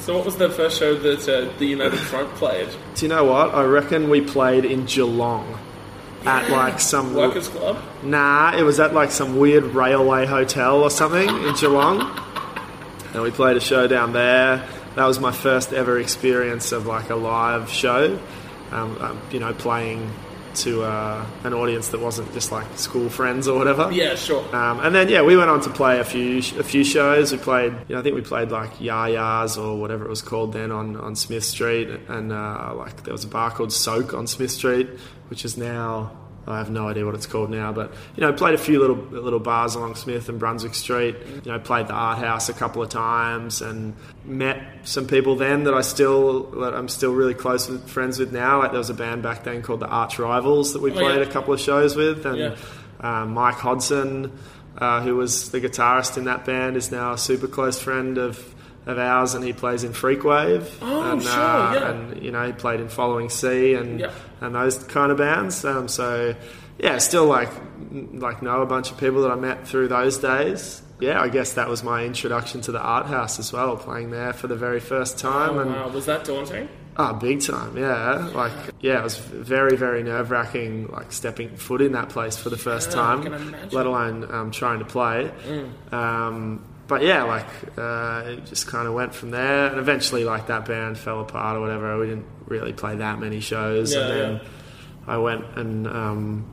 Speaker 1: So, what was the first show that uh, the United Front played?
Speaker 3: Do you know what? I reckon we played in Geelong. At like some
Speaker 1: Workers Club.
Speaker 3: Nah, it was at like some weird railway hotel or something in Geelong. And we played a show down there. That was my first ever experience of like a live show. Um, um, you know, playing to uh, an audience that wasn't just like school friends or whatever.
Speaker 1: Yeah, sure.
Speaker 3: Um, and then yeah, we went on to play a few a few shows. We played, you know, I think we played like Yah Yah's or whatever it was called then on, on Smith Street, and uh, like there was a bar called Soak on Smith Street, which is now I have no idea what it's called now, but you know, played a few little little bars along Smith and Brunswick Street. You know, played the Art House a couple of times and met some people then that I still that I'm still really close with friends with now. Like there was a band back then called the Arch Rivals that we
Speaker 1: Oh,
Speaker 3: played
Speaker 1: yeah.
Speaker 3: a couple of shows with, and
Speaker 1: Yeah.
Speaker 3: uh, Mike Hodson, uh, who was the guitarist in that band, is now a super close friend of. Of ours, and he plays in Freakwave.
Speaker 1: Oh,
Speaker 3: and,
Speaker 1: sure,
Speaker 3: uh,
Speaker 1: yeah.
Speaker 3: And you know, he played in Following Sea and
Speaker 1: Yeah.
Speaker 3: and those kind of bands. Um, so yeah, still like like know a bunch of people that I met through those days. Yeah, I guess that was my introduction to the art house as well, playing there for the very first time.
Speaker 1: Oh,
Speaker 3: and
Speaker 1: wow, was that daunting?
Speaker 3: Oh, big time, yeah. Like, yeah, it was very, very nerve wracking, like stepping foot in that place for the first
Speaker 1: Yeah,
Speaker 3: time, let alone um, trying to play. Um, but yeah, like, uh, it just kind of went from there. And eventually, like, that band fell apart or whatever. We didn't really play that many shows.
Speaker 1: Yeah,
Speaker 3: and then
Speaker 1: yeah.
Speaker 3: I went and um,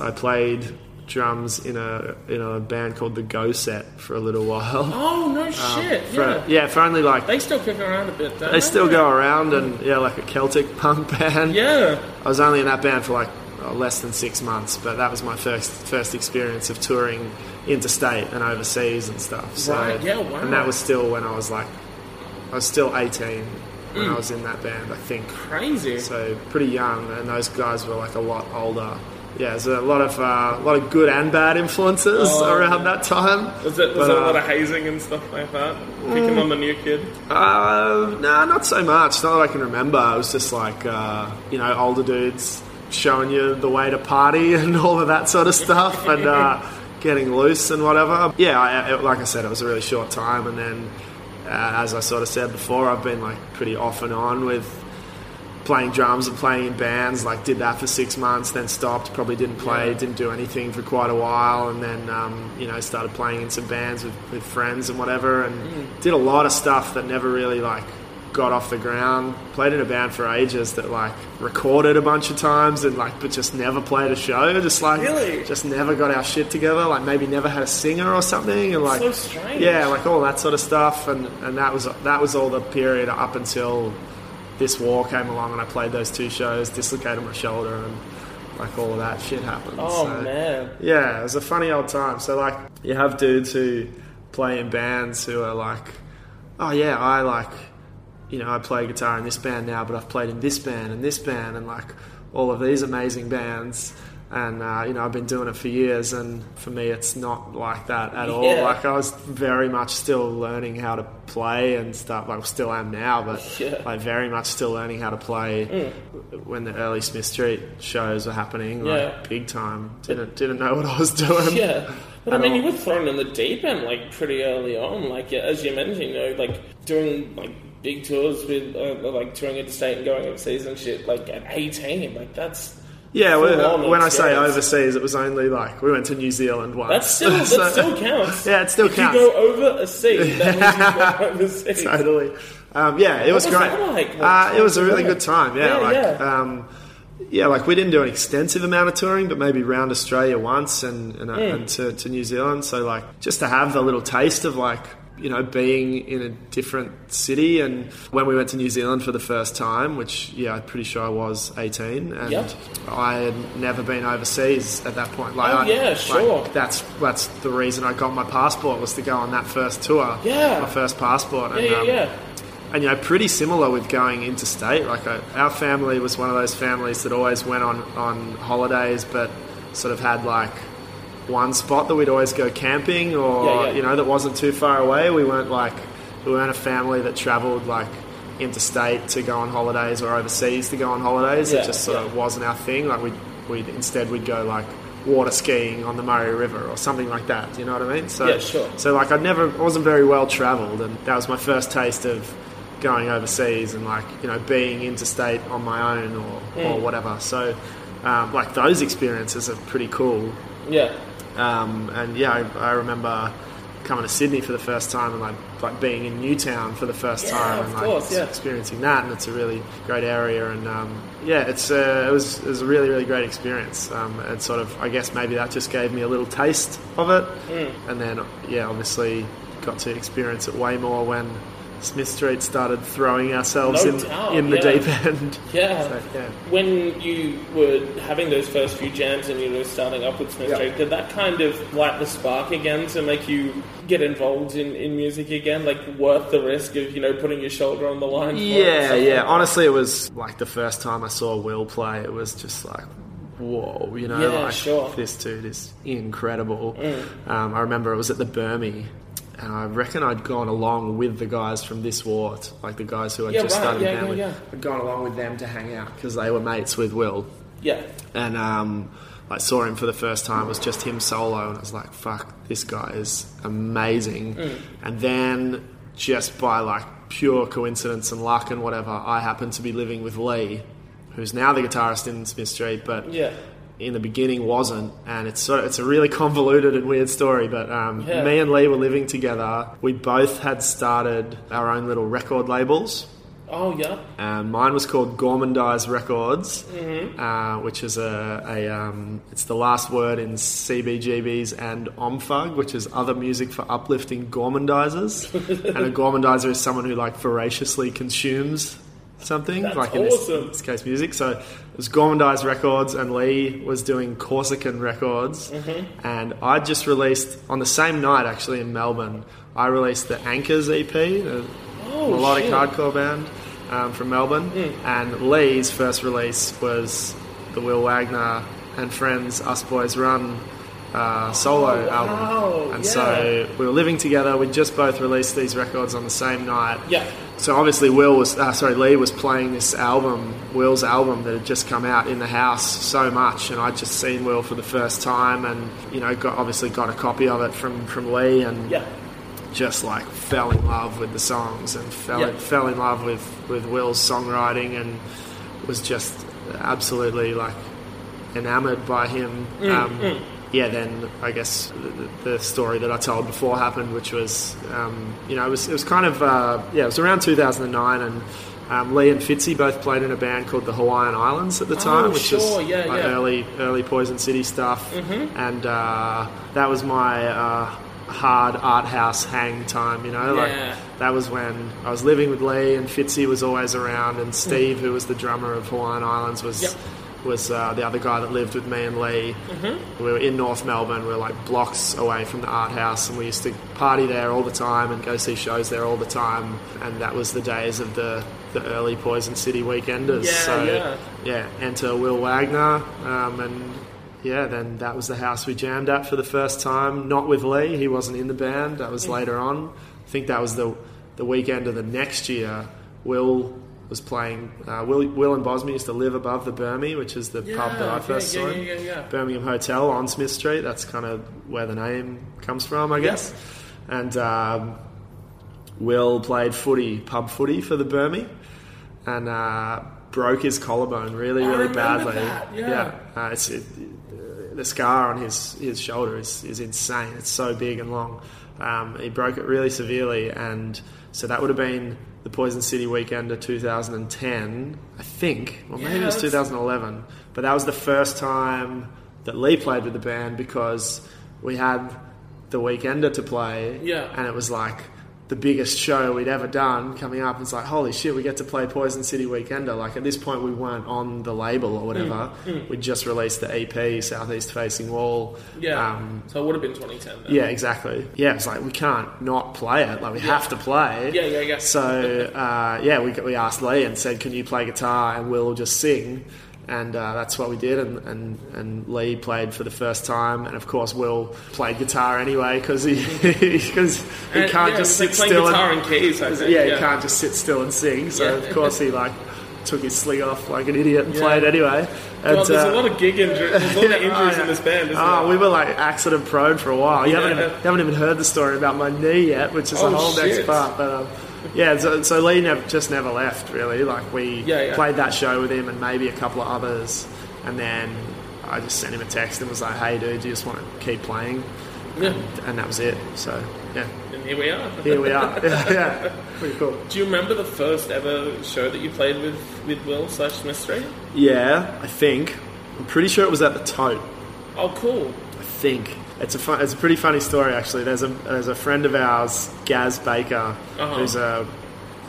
Speaker 3: I played drums in a in a band called the Go Set for a little while.
Speaker 1: Oh no shit!
Speaker 3: For,
Speaker 1: yeah.
Speaker 3: yeah, for only like
Speaker 1: They still kick around a bit, don't
Speaker 3: they still go around and yeah, like a Celtic punk band.
Speaker 1: Yeah.
Speaker 3: I was only in that band for like less than six months, but that was my first first experience of touring interstate and overseas and stuff. So,
Speaker 1: Right, yeah, wow.
Speaker 3: And that was still when I was like, I was still eighteen when
Speaker 1: Mm.
Speaker 3: I was in that band, I think.
Speaker 1: Crazy.
Speaker 3: So pretty young, and those guys were like a lot older. Yeah, there's a lot of uh, a lot of good and bad influences
Speaker 1: Oh,
Speaker 3: around
Speaker 1: yeah.
Speaker 3: that time.
Speaker 1: was it was
Speaker 3: But,
Speaker 1: it a
Speaker 3: uh,
Speaker 1: lot of hazing and stuff like that? Picking on the new kid.
Speaker 3: Uh, no, not so much. Not that I can remember. It was just like, uh, you know, older dudes showing you the way to party and all of that sort of stuff and uh, getting loose and whatever. Yeah, I, it, like I said, it was a really short time. And then, uh, as I sort of said before, I've been like pretty off and on with playing drums and playing in bands. Like, did that for six months, then stopped. Probably didn't play, didn't do anything for quite a while, and then um, you know started playing in some bands with, with friends and whatever, and did a lot of stuff that never really like got off the ground. Played in a band for ages that like recorded a bunch of times and like but just never played a show. Just like
Speaker 1: Really?
Speaker 3: just never got our shit together. Like maybe never had a singer or something, and like
Speaker 1: so strange.
Speaker 3: yeah, like all that sort of stuff. And and that was that was all the period up until this war came along and I played those two shows, dislocated my shoulder, and like all of that shit happened.
Speaker 1: Oh
Speaker 3: So,
Speaker 1: man.
Speaker 3: Yeah, it was a funny old time. So like, you have dudes who play in bands who are like, oh yeah, I like, you know, I play guitar in this band now, but I've played in this band and this band and like all of these amazing bands. And uh, you know, I've been doing it for years, and for me, it's not like that at all. Like I was very much still learning how to play and stuff. Like still am now, but
Speaker 1: Yeah.
Speaker 3: like very much still learning how to play when the early Smith Street shows were happening,
Speaker 1: Yeah.
Speaker 3: like big time. Didn't didn't know what I was doing.
Speaker 1: Yeah. But I mean,
Speaker 3: all.
Speaker 1: you were thrown in the deep end like pretty early on. Like as you mentioned, you know, like doing like big tours with uh, like touring interstate and going overseas and shit. Like at eighteen, like that's
Speaker 3: Yeah, well, when I say overseas, it was only like we went to New Zealand once.
Speaker 1: that still that
Speaker 3: So-
Speaker 1: still counts.
Speaker 3: Yeah, it still
Speaker 1: if
Speaker 3: counts.
Speaker 1: you go over a sea, that means you go overseas.
Speaker 3: totally. Um, yeah, it was,
Speaker 1: was
Speaker 3: great.
Speaker 1: like? Like,
Speaker 3: uh, it was a really good time. Yeah,
Speaker 1: Yeah,
Speaker 3: like
Speaker 1: yeah.
Speaker 3: Um, yeah, like we didn't do an extensive amount of touring, but maybe round Australia once and and,
Speaker 1: Hmm.
Speaker 3: and to, to New Zealand. So like just to have the little taste of like you know being in a different city. And when we went to New Zealand for the first time, which yeah, I'm pretty sure I was 18, and
Speaker 1: Yep.
Speaker 3: I had never been overseas at that point. Like,
Speaker 1: Oh,
Speaker 3: I-
Speaker 1: yeah,
Speaker 3: like,
Speaker 1: sure.
Speaker 3: that's that's the reason I got my passport was to go on that first tour.
Speaker 1: Yeah.
Speaker 3: my first passport.
Speaker 1: Yeah,
Speaker 3: and,
Speaker 1: yeah,
Speaker 3: um,
Speaker 1: yeah.
Speaker 3: and you know, pretty similar with going interstate. Like uh, our family was one of those families that always went on on holidays, but sort of had like one spot that we'd always go camping, or
Speaker 1: Yeah, yeah.
Speaker 3: you know, that wasn't too far away. We weren't like we weren't a family that travelled like interstate to go on holidays or overseas to go on holidays.
Speaker 1: Yeah,
Speaker 3: it just sort of wasn't our thing. Like we we instead we'd go like water skiing on the Murray River or something like that. You know what I mean? So
Speaker 1: Yeah, sure.
Speaker 3: so like I never wasn't very well travelled, and that was my first taste of going overseas and like you know being interstate on my own or,
Speaker 1: Mm.
Speaker 3: or whatever. So um, like those experiences are pretty cool.
Speaker 1: Yeah.
Speaker 3: Um, and yeah, I, I remember coming to Sydney for the first time and like like being in Newtown for the first
Speaker 1: Yeah,
Speaker 3: time and like
Speaker 1: course, yeah.
Speaker 3: experiencing that, and it's a really great area. And um, yeah, it's uh, it was it was a really really great experience. Um, and sort of I guess maybe that just gave me a little taste of it,
Speaker 1: Hmm.
Speaker 3: and then yeah, obviously got to experience it way more when. Smith Street started throwing ourselves
Speaker 1: No
Speaker 3: in,
Speaker 1: doubt,
Speaker 3: in the
Speaker 1: yeah.
Speaker 3: deep end.
Speaker 1: Yeah.
Speaker 3: So, yeah.
Speaker 1: When you were having those first few jams and you were starting up with Smith
Speaker 3: Yeah.
Speaker 1: Street, did that kind of light the spark again to make you get involved in, in music again? Like worth the risk of, you know, putting your shoulder on the line? for
Speaker 3: Yeah, yeah.
Speaker 1: like
Speaker 3: Honestly, it was like the first time I saw Will play. It was just like, whoa, you know,
Speaker 1: Yeah,
Speaker 3: like
Speaker 1: sure. Mm.
Speaker 3: this dude is incredible. Um, I remember it was at the Burmy, and I reckon I'd gone along with the guys from This Wart, like the guys who had
Speaker 1: Yeah,
Speaker 3: just
Speaker 1: right,
Speaker 3: started
Speaker 1: yeah, yeah, yeah.
Speaker 3: I'd gone along with them to hang out because they were mates with Will.
Speaker 1: Yeah.
Speaker 3: and um, I saw him for the first time. It was just him solo, and I was like, "Fuck, this guy is amazing."
Speaker 1: Mm.
Speaker 3: And then, just by like pure coincidence and luck and whatever, I happened to be living with Lee, who's now the guitarist in Smith Street, but
Speaker 1: Yeah.
Speaker 3: In the beginning wasn't. And it's sort of, it's a really convoluted and weird story. But um,
Speaker 1: Yeah.
Speaker 3: me and Lee were living together. We both had started our own little record labels.
Speaker 1: Oh, yeah.
Speaker 3: Um, mine was called Gormandize Records,
Speaker 1: Mm-hmm.
Speaker 3: uh, which is a, a um, it's the last word in CBGBs and OMFUG, which is other music for uplifting gormandizers. and a gormandizer is someone who like voraciously consumes something,
Speaker 1: That's
Speaker 3: like in this,
Speaker 1: awesome.
Speaker 3: this case music. So it was Gormandize Records, and Lee was doing Corsican Records,
Speaker 1: Mm-hmm.
Speaker 3: and I just released on the same night actually in Melbourne. I released the Anchors EP, the
Speaker 1: Oh,
Speaker 3: melodic
Speaker 1: shit.
Speaker 3: hardcore band um, from Melbourne, and Lee's first release was the Will Wagner and Friends Us Boys Run uh, solo album.
Speaker 1: wow,
Speaker 3: And
Speaker 1: yeah.
Speaker 3: so we were living together. We just both released these records on the same night.
Speaker 1: Yeah.
Speaker 3: So obviously, Will was uh, sorry, Lee was playing this album, Will's album that had just come out in the house so much, and I'd just seen Will for the first time, and you know, got obviously got a copy of it from from Lee, and
Speaker 1: Yeah.
Speaker 3: just like fell in love with the songs and fell
Speaker 1: Yeah.
Speaker 3: fell in love with with Will's songwriting and was just absolutely like enamored by him.
Speaker 1: Mm,
Speaker 3: um, Yeah, then I guess the, the story that I told before happened, which was um, you know it was it was kind of uh, yeah it was around 2009 and. Um, Lee and Fitzy both played in a band called the Hawaiian Islands at the time,
Speaker 1: Oh,
Speaker 3: which
Speaker 1: sure,
Speaker 3: is
Speaker 1: yeah,
Speaker 3: like
Speaker 1: yeah. Mm-hmm.
Speaker 3: early early Poison City stuff, and uh, that was my uh, hard art house hang time. You know,
Speaker 1: Yeah.
Speaker 3: like that was when I was living with Lee and Fitzy was always around, and Steve, who was the drummer of Hawaiian Islands, was.
Speaker 1: Yep.
Speaker 3: Was uh, the other guy that lived with me and Lee?
Speaker 1: Mm-hmm.
Speaker 3: We were in North Melbourne. We were like blocks away from the art house, and we used to party there all the time and go see shows there all the time. And that was the days of the, the early Poison City weekenders.
Speaker 1: Yeah,
Speaker 3: so
Speaker 1: yeah.
Speaker 3: yeah, enter Will Wagner, um, and yeah, then that was the house we jammed at for the first time. Not with Lee; he wasn't in the band. That was later on. I think that was the the weekend of the next year. Will was playing. Uh, Will, Will and Bosmy used to live above the Burmy, which is the pub that I first
Speaker 1: yeah,
Speaker 3: saw.
Speaker 1: yeah, yeah, yeah.
Speaker 3: Birmingham Hotel on Smith Street. That's kind of where the name comes from, I guess. And um, Will played footy, pub footy for the Burmy, and uh, broke his collarbone really, really badly.
Speaker 1: that, yeah.
Speaker 3: Uh, it's, it, the scar on his, his shoulder is, is insane. It's so big and long. Um, he broke it really severely, and so that would have been the Poison City weekend of 2010, I think, or maybe
Speaker 1: Yeah,
Speaker 3: it was 2011. But that was the first time that Lee played with the band because we had the Weekender to play,
Speaker 1: Yeah.
Speaker 3: and it was like the biggest show we'd ever done coming up. It's like, holy shit, we get to play Poison City Weekender. Like at this point, we weren't on the label or whatever. We just released the EP, Southeast Facing Wall.
Speaker 1: Yeah.
Speaker 3: Um,
Speaker 1: so it would have been 2010 then.
Speaker 3: yeah, exactly. Yeah, it's like we can't not play it. Like we have to play.
Speaker 1: Yeah, yeah, yeah.
Speaker 3: So uh, yeah, we we asked Lee and said, "Can you play guitar?" And we'll just sing. And uh, that's what we did, and, and, and Lee played for the first time, and of course Will played guitar anyway because he because he
Speaker 1: And,
Speaker 3: can't
Speaker 1: yeah,
Speaker 3: just sit
Speaker 1: like
Speaker 3: still.
Speaker 1: guitar
Speaker 3: and,
Speaker 1: and keys,
Speaker 3: yeah,
Speaker 1: yeah.
Speaker 3: he can't just sit still and sing. So
Speaker 1: Yeah.
Speaker 3: of course he like took his sling off like an idiot and
Speaker 1: Yeah.
Speaker 3: played anyway. And,
Speaker 1: Well, there's
Speaker 3: uh,
Speaker 1: a lot of gig injuries. There's a lot of injuries
Speaker 3: Oh,
Speaker 1: in this band, isn't
Speaker 3: Oh,
Speaker 1: there?
Speaker 3: we were like accident prone for a while. You, haven't, even, you haven't even heard the story about my knee yet, which is
Speaker 1: Oh,
Speaker 3: a whole next part. But um, yeah, so, so Lee never, just never left really. Like we
Speaker 1: Yeah, yeah.
Speaker 3: played that show with him and maybe a couple of others, and then I just sent him a text and was like, "Hey, dude, do you just want to keep playing?"
Speaker 1: Yeah.
Speaker 3: And that was it. So yeah,
Speaker 1: And here we are.
Speaker 3: here we are. yeah, yeah, pretty cool.
Speaker 1: Do you remember the first ever show that you played with, with Will slash Mystery?
Speaker 3: Yeah, I think. I'm pretty sure it was at the Tote.
Speaker 1: Oh, cool.
Speaker 3: I think it's a fun, it's a pretty funny story actually. There's a there's a friend of ours, Gaz Baker,
Speaker 1: Uh-huh.
Speaker 3: who's a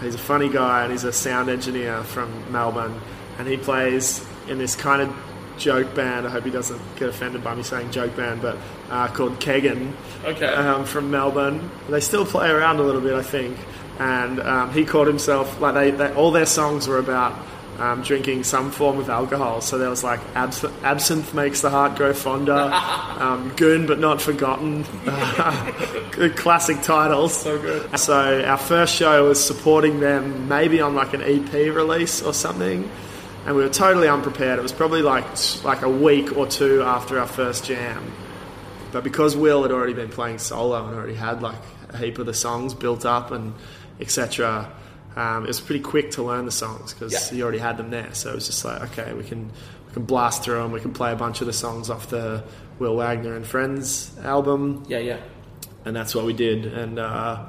Speaker 3: he's a funny guy and he's a sound engineer from Melbourne, and he plays in this kind of joke band. I hope he doesn't get offended by me saying joke band, but uh, called Kegan
Speaker 1: Okay.
Speaker 3: um, from Melbourne. They still play around a little bit, I think. And um, he called himself like they, they all their songs were about um, drinking some form of alcohol. So there was like abs- absinthe makes the heart grow fonder, um, goon but not forgotten. good classic titles.
Speaker 1: So good.
Speaker 3: So our first show was supporting them, maybe on like an EP release or something, and we were totally unprepared. It was probably like like a week or two after our first jam, but because Will had already been playing solo and already had like a heap of the songs built up and etc. Um, it was pretty quick to learn the songs because
Speaker 1: Yeah.
Speaker 3: he already had them there. So it was just like, okay, we can we can blast through them. We can play a bunch of the songs off the Will Wagner and Friends album
Speaker 1: Yeah, yeah.
Speaker 3: and that's what we did. And uh,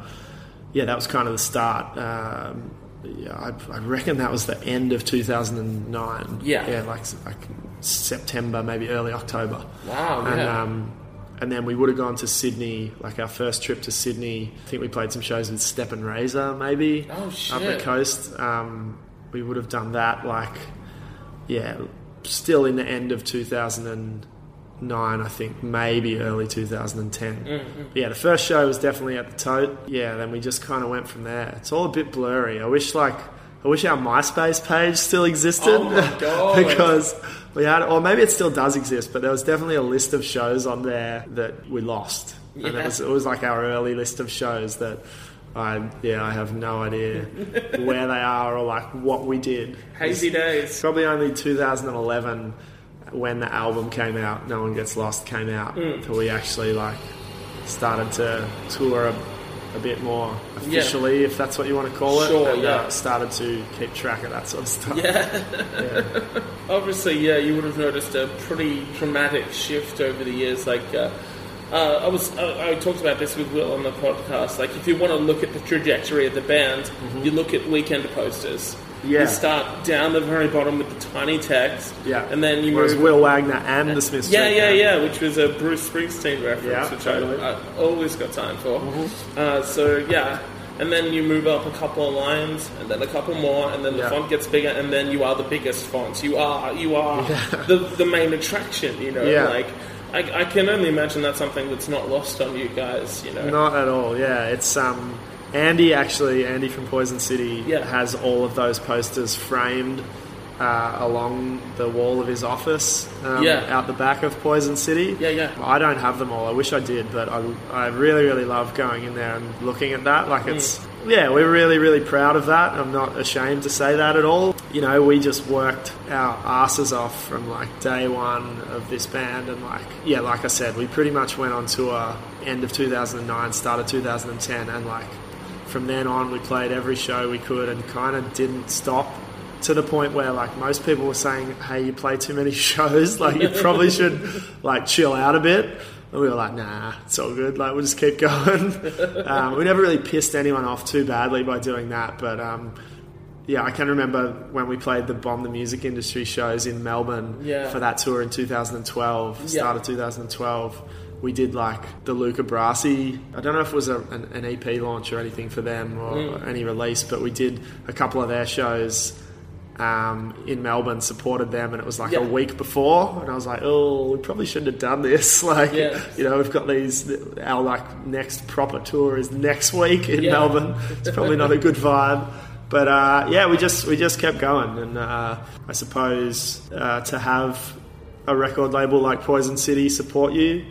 Speaker 3: yeah, that was kind of the start. Um, yeah, I, I reckon that was the end of 2009.
Speaker 1: Yeah.
Speaker 3: yeah, like like September, maybe early October.
Speaker 1: Wow,
Speaker 3: And
Speaker 1: yeah.
Speaker 3: um, and then we would have gone to Sydney, like our first trip to Sydney. I think we played some shows with Step and Razor, maybe
Speaker 1: Oh,
Speaker 3: up the coast. Um, we would have done that, like yeah, still in the end of 2009, I think, maybe early 2010.
Speaker 1: Mm-hmm.
Speaker 3: Yeah, the first show was definitely at the Tote. Yeah, then we just kind of went from there. It's all a bit blurry. I wish like I wish our MySpace page still existed
Speaker 1: Oh
Speaker 3: because we had, or maybe it still does exist, but there was definitely a list of shows on there that we lost, and it was it was like our early list of shows that. I yeah, I have no idea where they are or like what we did.
Speaker 1: Hazy days.
Speaker 3: Probably only 2011 when the album came out, No One Gets Lost came out,
Speaker 1: Mm.
Speaker 3: that we actually like started to tour a, a bit more officially, if that's what you want to call it,
Speaker 1: Sure,
Speaker 3: and
Speaker 1: yeah.
Speaker 3: uh, started to keep track of that sort of stuff.
Speaker 1: Yeah. Obviously, yeah, you would have noticed a pretty dramatic shift over the years. Like, uh, uh, I was, I, I talked about this with Will on the podcast. Like, if you want to look at the trajectory of the band, you look at weekend posters.
Speaker 3: Yeah.
Speaker 1: You start down the very bottom with the tiny text.
Speaker 3: Yeah.
Speaker 1: And then you
Speaker 3: Whereas
Speaker 1: move.
Speaker 3: Will Wagner and the Smiths.
Speaker 1: yeah, yeah,
Speaker 3: Band-
Speaker 1: yeah, which was a Bruce Springsteen reference,
Speaker 3: Yeah,
Speaker 1: which
Speaker 3: totally.
Speaker 1: I, I always got time for.
Speaker 3: Mm-hmm.
Speaker 1: Uh, so yeah, and then you move up a couple of lines, and then a couple more, and then the
Speaker 3: Yeah.
Speaker 1: font gets bigger, and then you are the biggest font. You are, you are the the main attraction. You know,
Speaker 3: Yeah.
Speaker 1: like I, I can only imagine that's something that's not lost on you guys. You know,
Speaker 3: Not at all. Yeah, it's um, Andy actually. Andy from Poison City
Speaker 1: Yeah.
Speaker 3: has all of those posters framed uh, along the wall of his office. Um,
Speaker 1: Yeah.
Speaker 3: out the back of Poison City.
Speaker 1: Yeah, yeah.
Speaker 3: I don't have them all. I wish I did, but I, I really, really love going in there and looking at that. Like it's. Yeah, we're really, really proud of that. I'm not ashamed to say that at all. You know, we just worked our asses off from like day one of this band, and like, yeah, like I said, we pretty much went on tour end of 2009, start of 2010, and like from then on, we played every show we could and kind of didn't stop to the point where like most people were saying, "Hey, you play too many shows. Like you probably should like chill out a bit." And we were like, "Nah, it's all good. Like we'll just keep going." um, we never really pissed anyone off too badly by doing that, but um, yeah, I can remember when we played the Bomb the Music Industry shows in Melbourne
Speaker 1: Yeah.
Speaker 3: for that tour in 2012, start of 2012. We did like the Luca Brasi. I don't know if it was a, an, an EP launch or anything for them or
Speaker 1: Mm.
Speaker 3: any release, but we did a couple of their shows um, in Melbourne, supported them, and it was like
Speaker 1: Yeah.
Speaker 3: a week before, and I was like, oh, we probably shouldn't have done this. Like,
Speaker 1: Yeah.
Speaker 3: you know, we've got these. Our like next proper tour is next week in
Speaker 1: Yeah.
Speaker 3: Melbourne. It's probably not a good vibe. But uh, yeah, we just we just kept going, and uh, I suppose uh, to have a record label like Poison City support you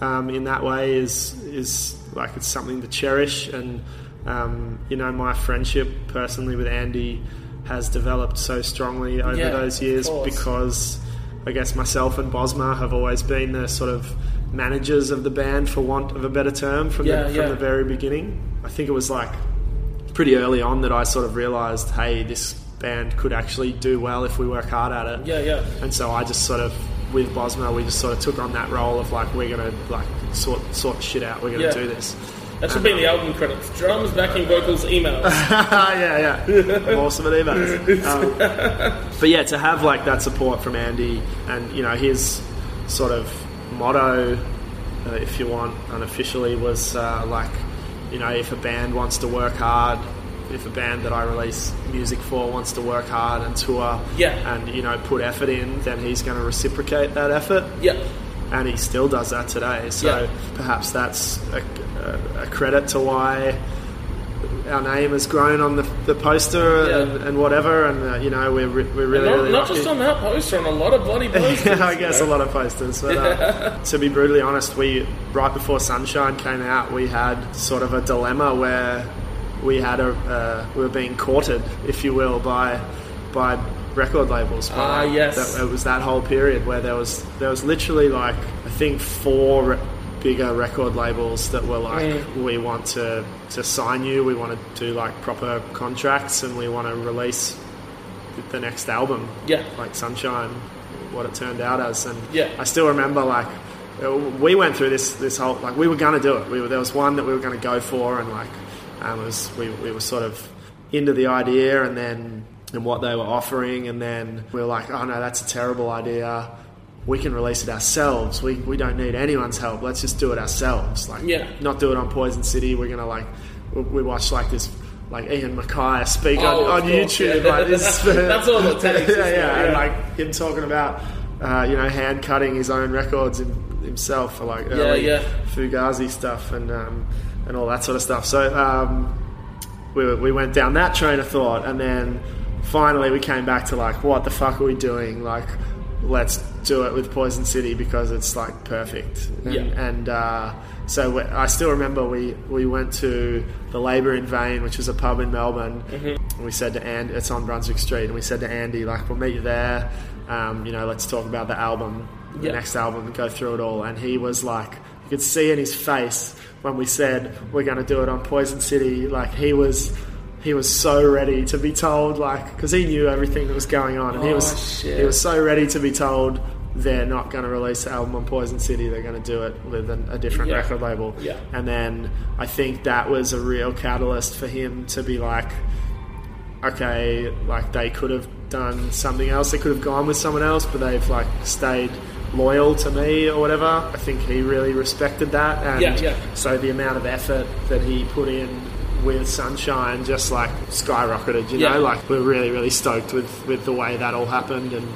Speaker 3: um, in that way is is like it's something to cherish. And um, you know, my friendship personally with Andy has developed so strongly over
Speaker 1: Yeah,
Speaker 3: those years because I guess myself and Bosma have always been the sort of managers of the band, for want of a better term, from
Speaker 1: Yeah,
Speaker 3: the from
Speaker 1: yeah.
Speaker 3: the very beginning. I think it was like pretty early on that I sort of realised, hey, this band could actually do well if we work hard at it.
Speaker 1: Yeah, yeah.
Speaker 3: And so I just sort of, with Bosma, we just sort of took on that role of like, we're gonna like sort sort shit out. We're gonna
Speaker 1: Yeah.
Speaker 3: do this.
Speaker 1: That should be in the album credits. Drums, backing vocals, emails.
Speaker 3: yeah, yeah. Awesome at emails. Um, but yeah, to have like that support from Andy and you know his sort of motto, uh, if you want, unofficially was uh, like, you know, if a band wants to work hard, if a band that I release music for wants to work hard and tour,
Speaker 1: Yeah.
Speaker 3: and you know put effort in, then he's going to reciprocate that effort
Speaker 1: yeah.
Speaker 3: and he still does that today. So
Speaker 1: Yeah.
Speaker 3: perhaps that's a, a, a credit to why our name has grown on the, the poster
Speaker 1: Yeah.
Speaker 3: and, and whatever. And uh, you know, we're, re- we're really
Speaker 1: not,
Speaker 3: really
Speaker 1: not
Speaker 3: lucky.
Speaker 1: just on that poster, on a lot of bloody posters.
Speaker 3: Yeah, I guess a lot of posters. But uh, to be brutally honest, we right before Sunshine came out, we had sort of a dilemma where we had a uh, we were being courted, if you will, by by record labels.
Speaker 1: Ah, yes.
Speaker 3: that, it was that whole period where there was there was literally like I think four. Re- bigger record labels that were like
Speaker 1: Mm.
Speaker 3: we want to to sign you we want to do like proper contracts and we want to release the next album
Speaker 1: Yeah.
Speaker 3: like Sunshine, what it turned out as. And
Speaker 1: Yeah.
Speaker 3: I still remember like uh, we went through this this whole like we were gonna do it. We were, there was one that we were gonna go for, and like um, it was we we were sort of into the idea, and then and what they were offering, and then we were like, oh no, that's a terrible idea. We can release it ourselves. We, we don't need anyone's help. Let's just do it ourselves. Like,
Speaker 1: Yeah.
Speaker 3: not do it on Poison City. We're gonna like, we, we watched like this, like Ian MacKaye speak
Speaker 1: Oh,
Speaker 3: on, on YouTube.
Speaker 1: yeah.
Speaker 3: Like this,
Speaker 1: That's all it takes,
Speaker 3: yeah, yeah, and
Speaker 1: Yeah.
Speaker 3: like him talking about, uh, you know, hand cutting his own records himself for like early
Speaker 1: yeah.
Speaker 3: Fugazi stuff and um, and all that sort of stuff. So um, we, we went down that train of thought, and then finally we came back to like, what the fuck are we doing? Like, let's do it with Poison City because it's like perfect. And,
Speaker 1: Yeah.
Speaker 3: and uh, so we, I still remember we, we went to the Labour in Vain, which was a pub in Melbourne. And we said to Andy, it's on Brunswick Street, and we said to Andy, like, we'll meet you there. Um, you know, let's talk about the album, the
Speaker 1: Yeah.
Speaker 3: next album, go through it all. And he was like, you could see in his face when we said we're going to do it on Poison City, like he was. He was so ready to be told, like, because he knew everything that was going on, and he
Speaker 1: Oh,
Speaker 3: was
Speaker 1: shit.
Speaker 3: he was so ready to be told they're not going to release the album on Poison City. They're going to do it with an, a different
Speaker 1: Yeah.
Speaker 3: record label.
Speaker 1: Yeah.
Speaker 3: And then I think that was a real catalyst for him to be like, okay, like they could have done something else. They could have gone with someone else, but they've like stayed loyal to me or whatever. I think he really respected that. And
Speaker 1: Yeah, yeah.
Speaker 3: so the amount of effort that he put in with Sunshine just like skyrocketed, you
Speaker 1: Yeah.
Speaker 3: know? Like we're really, really stoked with, with the way that all happened and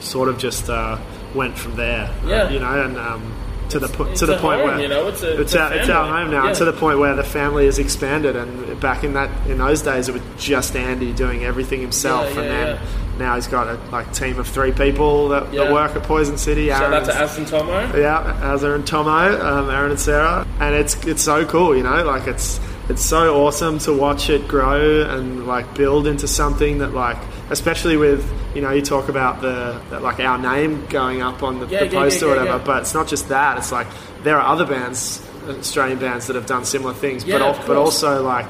Speaker 3: sort of just uh, went from there.
Speaker 1: Yeah.
Speaker 3: You know, and um, to the po- to the point
Speaker 1: home,
Speaker 3: where
Speaker 1: you know, it's a-
Speaker 3: it's,
Speaker 1: it's
Speaker 3: our, it's our home now.
Speaker 1: Yeah.
Speaker 3: To the point where the family has expanded, and back in that in those days, it was just Andy doing everything himself,
Speaker 1: Yeah,
Speaker 3: and
Speaker 1: yeah,
Speaker 3: then now he's got a like team of three people that,
Speaker 1: Yeah.
Speaker 3: that work at Poison City.
Speaker 1: Shout out to Aston Tomo.
Speaker 3: yeah, Azza and Tomo, um, Aaron and Sarah, and it's it's so cool, you know, like it's it's so awesome to watch it grow and like build into something that like, especially with you know, you talk about the that, like our name going up on the,
Speaker 1: Yeah,
Speaker 3: the
Speaker 1: yeah,
Speaker 3: or whatever, but it's not just that. It's like there are other bands, Australian bands that have done similar things, but
Speaker 1: of
Speaker 3: but also like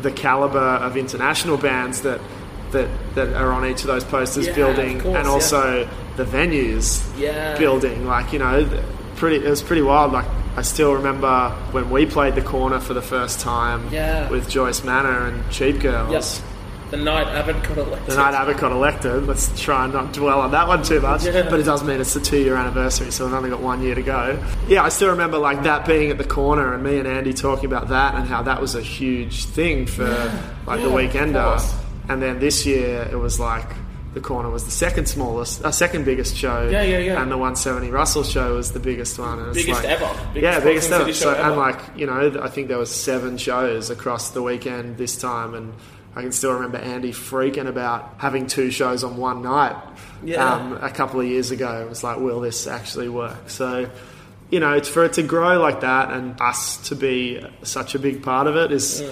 Speaker 3: the caliber of international bands that. That, that are on each of those posters
Speaker 1: Yeah,
Speaker 3: building
Speaker 1: course,
Speaker 3: and
Speaker 1: yeah.
Speaker 3: also the venues
Speaker 1: Yeah.
Speaker 3: building. Like you know, pretty. It was pretty wild. Like I still remember when we played the corner for the first time
Speaker 1: Yeah.
Speaker 3: with Joyce Manor and Cheap Girls.
Speaker 1: Yes. The night Abbott got elected.
Speaker 3: The night Abbott got elected. Let's try and not dwell on that one too much.
Speaker 1: Yeah.
Speaker 3: But it does mean it's the two-year anniversary, so we've only got one year to go. Yeah, I still remember like that being at the corner and me and Andy talking about that and how that was a huge thing for like the
Speaker 1: Yeah, of
Speaker 3: weekender. And then this year it was like the corner was the second smallest, uh, second biggest show.
Speaker 1: Yeah, yeah, yeah.
Speaker 3: And the 170 Russell show was the biggest one. And
Speaker 1: Biggest
Speaker 3: like,
Speaker 1: ever. Biggest
Speaker 3: yeah, biggest ever. So,
Speaker 1: show
Speaker 3: and like you know, I think there was seven shows across the weekend this time, and I can still remember Andy freaking about having two shows on one night.
Speaker 1: Yeah.
Speaker 3: Um, a couple of years ago, it was like, will this actually work? So. You know, it's for it to grow like that and us to be such a big part of it is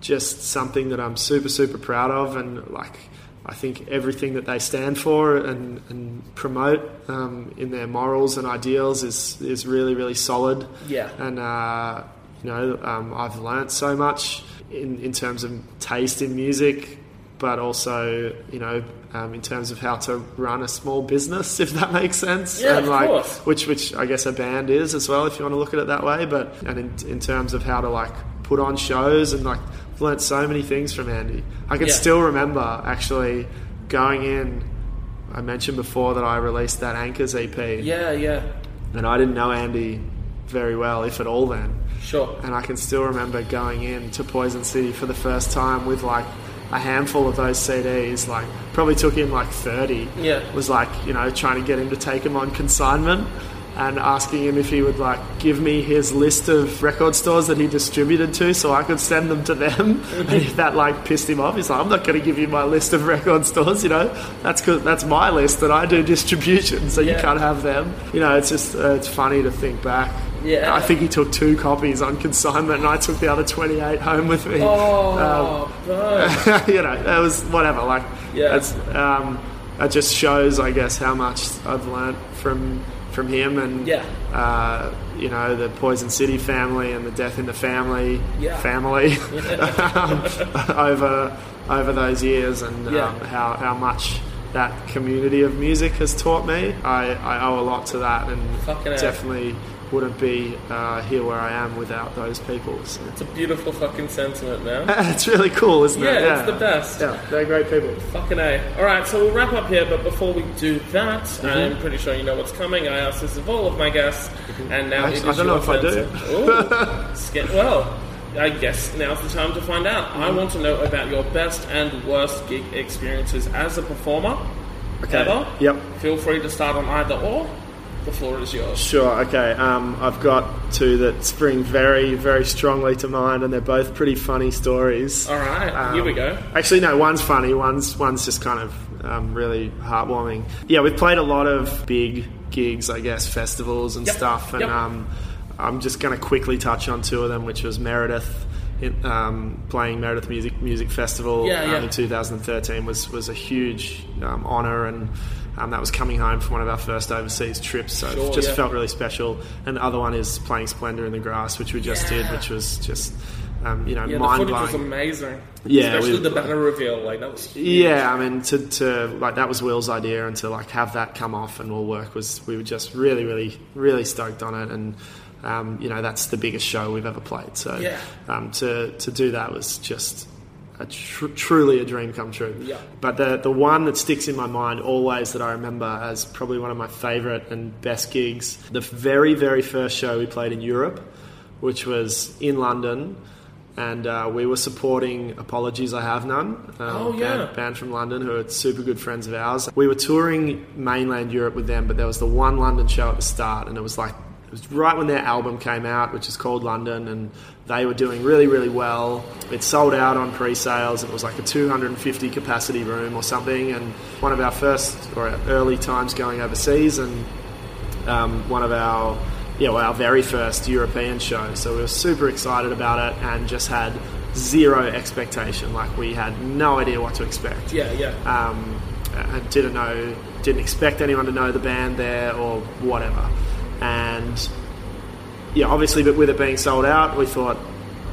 Speaker 3: just something that I'm super, super proud of. And like, I think everything that they stand for and, and promote um, in their morals and ideals is, is really, really solid.
Speaker 1: Yeah.
Speaker 3: And, uh, you know, um, I've learnt so much in, in terms of taste in music but also you know um, in terms of how to run a small business, if that makes sense.
Speaker 1: Yeah,
Speaker 3: and
Speaker 1: of course.
Speaker 3: Which which I guess a band is as well, if you want to look at it that way. But and in, in terms of how to like put on shows and like I've learnt so many things from Andy. I can
Speaker 1: Yeah.
Speaker 3: still remember actually going in. I mentioned before that I released that Anchors EP,
Speaker 1: Yeah, yeah,
Speaker 3: and I didn't know Andy very well, if at all, then.
Speaker 1: sure.
Speaker 3: And I can still remember going in to Poison City for the first time with like a handful of those CDs. Like, probably took him like 30.
Speaker 1: Yeah.
Speaker 3: Was like, you know, trying to get him to take them on consignment and asking him if he would like give me his list of record stores that he distributed to so I could send them to them. and if that like pissed him off, he's like, I'm not going to give you my list of record stores, you know, that's cause that's my list that I do distribution, so you can't have them. You know, it's just, uh, it's funny to think back.
Speaker 1: Yeah.
Speaker 3: I think he took two copies on consignment, and I took the other twenty-eight home with me.
Speaker 1: Oh, bro.
Speaker 3: you know, that was whatever. Like,
Speaker 1: Yeah.
Speaker 3: it's, um, that just shows, I guess, how much I've learned from from him, and
Speaker 1: Yeah.
Speaker 3: uh, you know, the Poison City family and the Death in the Family
Speaker 1: Yeah.
Speaker 3: family um, over over those years, and
Speaker 1: Yeah.
Speaker 3: um, how how much. That community of music has taught me. I, I owe a lot to that, and
Speaker 1: Fucking
Speaker 3: definitely wouldn't be uh, here where I am without those people. So.
Speaker 1: It's a beautiful fucking sentiment, man.
Speaker 3: it's really cool, isn't it?
Speaker 1: Yeah, it's the best.
Speaker 3: Yeah, they're great people.
Speaker 1: Fucking A. Alright, so we'll wrap up here, but before we do that,
Speaker 3: Mm-hmm.
Speaker 1: I'm pretty sure you know what's coming. I asked this of all of my guests, and now is
Speaker 3: I don't know if I do.
Speaker 1: Ooh, well, I guess now's the time to find out.
Speaker 3: Mm-hmm.
Speaker 1: I want to know about your best and worst gig experiences as a performer.
Speaker 3: Okay.
Speaker 1: Ever.
Speaker 3: Yep.
Speaker 1: Feel free to start on either or. The floor is yours.
Speaker 3: Sure. Okay. Um, I've got two that spring very, very strongly to mind, and they're both pretty funny stories.
Speaker 1: Alright, here we go.
Speaker 3: Actually, no. One's funny. One's one's just kind of um, really heartwarming. Yeah, we've played a lot of big gigs, I guess, festivals and
Speaker 1: Yep,
Speaker 3: stuff, and
Speaker 1: yep.
Speaker 3: um, I'm just going to quickly touch on two of them, which was Meredith. In, um, playing Meredith Music Music Festival
Speaker 1: Yeah,
Speaker 3: um, in 2013 was was a huge um, honor, and um, that was coming home from one of our first overseas trips, so
Speaker 1: Sure,
Speaker 3: it just
Speaker 1: yeah.
Speaker 3: felt really special. And the other one is playing Splendour in the Grass, which we just did, which was just um, you know
Speaker 1: Yeah, the
Speaker 3: mind
Speaker 1: footage was
Speaker 3: blowing.
Speaker 1: amazing.
Speaker 3: Yeah,
Speaker 1: Especially the banner reveal, like that was huge.
Speaker 3: Yeah, I mean, to, to like that was Will's idea, and to like have that come off and all work was we were just really, really, really stoked on it, and um, you know that's the biggest show we've ever played. So
Speaker 1: Yeah.
Speaker 3: um, to to do that was just a tr- truly a dream come true.
Speaker 1: Yeah.
Speaker 3: But the the one that sticks in my mind always that I remember as probably one of my favourite and best gigs, the very very first show we played in Europe, which was in London. And uh, we were supporting Apologies I Have None, um,
Speaker 1: Oh, yeah.
Speaker 3: band, band from London who are super good friends of ours. We were touring mainland Europe with them, but there was the one London show at the start, and it was like it was right when their album came out, which is called London, and they were doing really, really well. It sold out on pre-sales. It was like a 250 capacity room or something, and one of our first or our early times going overseas, and um, one of our yeah, well, our very first European show. So we were super excited about it and just had zero expectation. Like we had no idea what to expect.
Speaker 1: Yeah, yeah.
Speaker 3: Um, and didn't know, didn't expect anyone to know the band there or whatever. And yeah, obviously, but with it being sold out, we thought,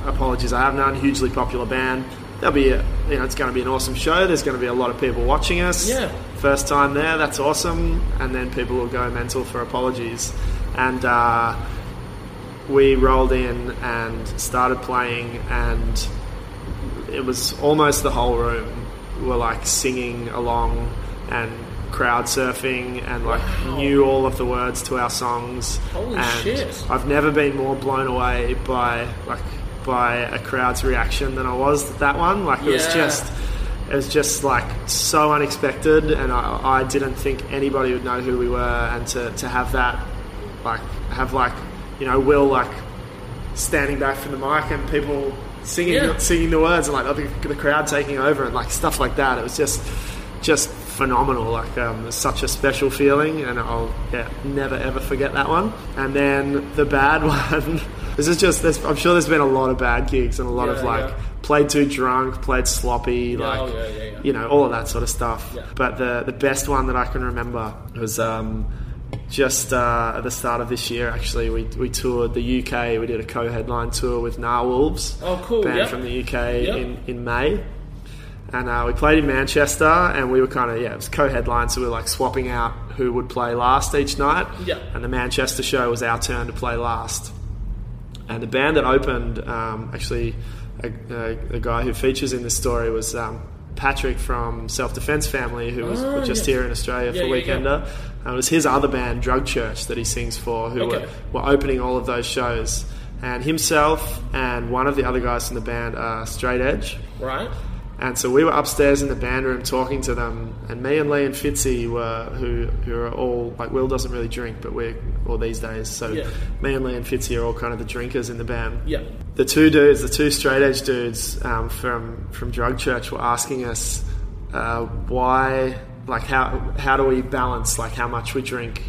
Speaker 3: apologies, I have none. Hugely popular band. There'll be, a, you know, it's going to be an awesome show. There's going to be a lot of people watching us.
Speaker 1: Yeah.
Speaker 3: First time there, that's awesome. And then people will go mental for apologies. And uh, we rolled in and started playing, and it was almost the whole room were like singing along and crowd surfing and like
Speaker 1: Wow.
Speaker 3: knew all of the words to our songs.
Speaker 1: Holy
Speaker 3: and
Speaker 1: shit.
Speaker 3: I've never been more blown away by like by a crowd's reaction than I was at that one. Like it was just it was just like so unexpected and I, I didn't think anybody would know who we were and to, to have that like have like you know Will like standing back from the mic and people singing
Speaker 1: Yeah.
Speaker 3: singing the words and like the, the crowd taking over and like stuff like that. It was just just phenomenal. Like um, such a special feeling, and I'll yeah never ever forget that one. And then the bad one. this is just. There's, I'm sure there's been a lot of bad gigs and a lot of like
Speaker 1: yeah.
Speaker 3: played too drunk, played sloppy, like
Speaker 1: oh, yeah, yeah, yeah.
Speaker 3: you know all of that sort of stuff.
Speaker 1: Yeah.
Speaker 3: But the the best one that I can remember was. Um, just uh, at the start of this year, actually, we, we toured the UK. We did a co-headline tour with Gnarwolves,
Speaker 1: Oh, cool,
Speaker 3: band
Speaker 1: yep.
Speaker 3: from the UK
Speaker 1: Yep.
Speaker 3: in, in May, And uh, we played in Manchester, and we were kind of yeah, it was co-headline, so we were like swapping out who would play last each night.
Speaker 1: Yeah.
Speaker 3: And the Manchester show was our turn to play last. And the band that opened, um, actually, a, a, a guy who features in this story was um, Patrick from Self Defense Family, who was
Speaker 1: Oh,
Speaker 3: just
Speaker 1: yes.
Speaker 3: here in Australia
Speaker 1: Yeah,
Speaker 3: for
Speaker 1: yeah, yeah.
Speaker 3: And it was his other band, Drug Church, that he sings for, who
Speaker 1: Okay.
Speaker 3: were, were opening all of those shows. And himself and one of the other guys in the band are Straight Edge.
Speaker 1: Right?
Speaker 3: And so we were upstairs in the band room talking to them, and me and Lee and Fitzy were who who are all like Will doesn't really drink, but we're all these days. So
Speaker 1: Yeah.
Speaker 3: me and Lee and Fitzy are all kind of the drinkers in the band.
Speaker 1: Yeah.
Speaker 3: The two dudes, the two straight edge dudes um, from from Drug Church, were asking us uh, why, like how how do we balance like how much we drink.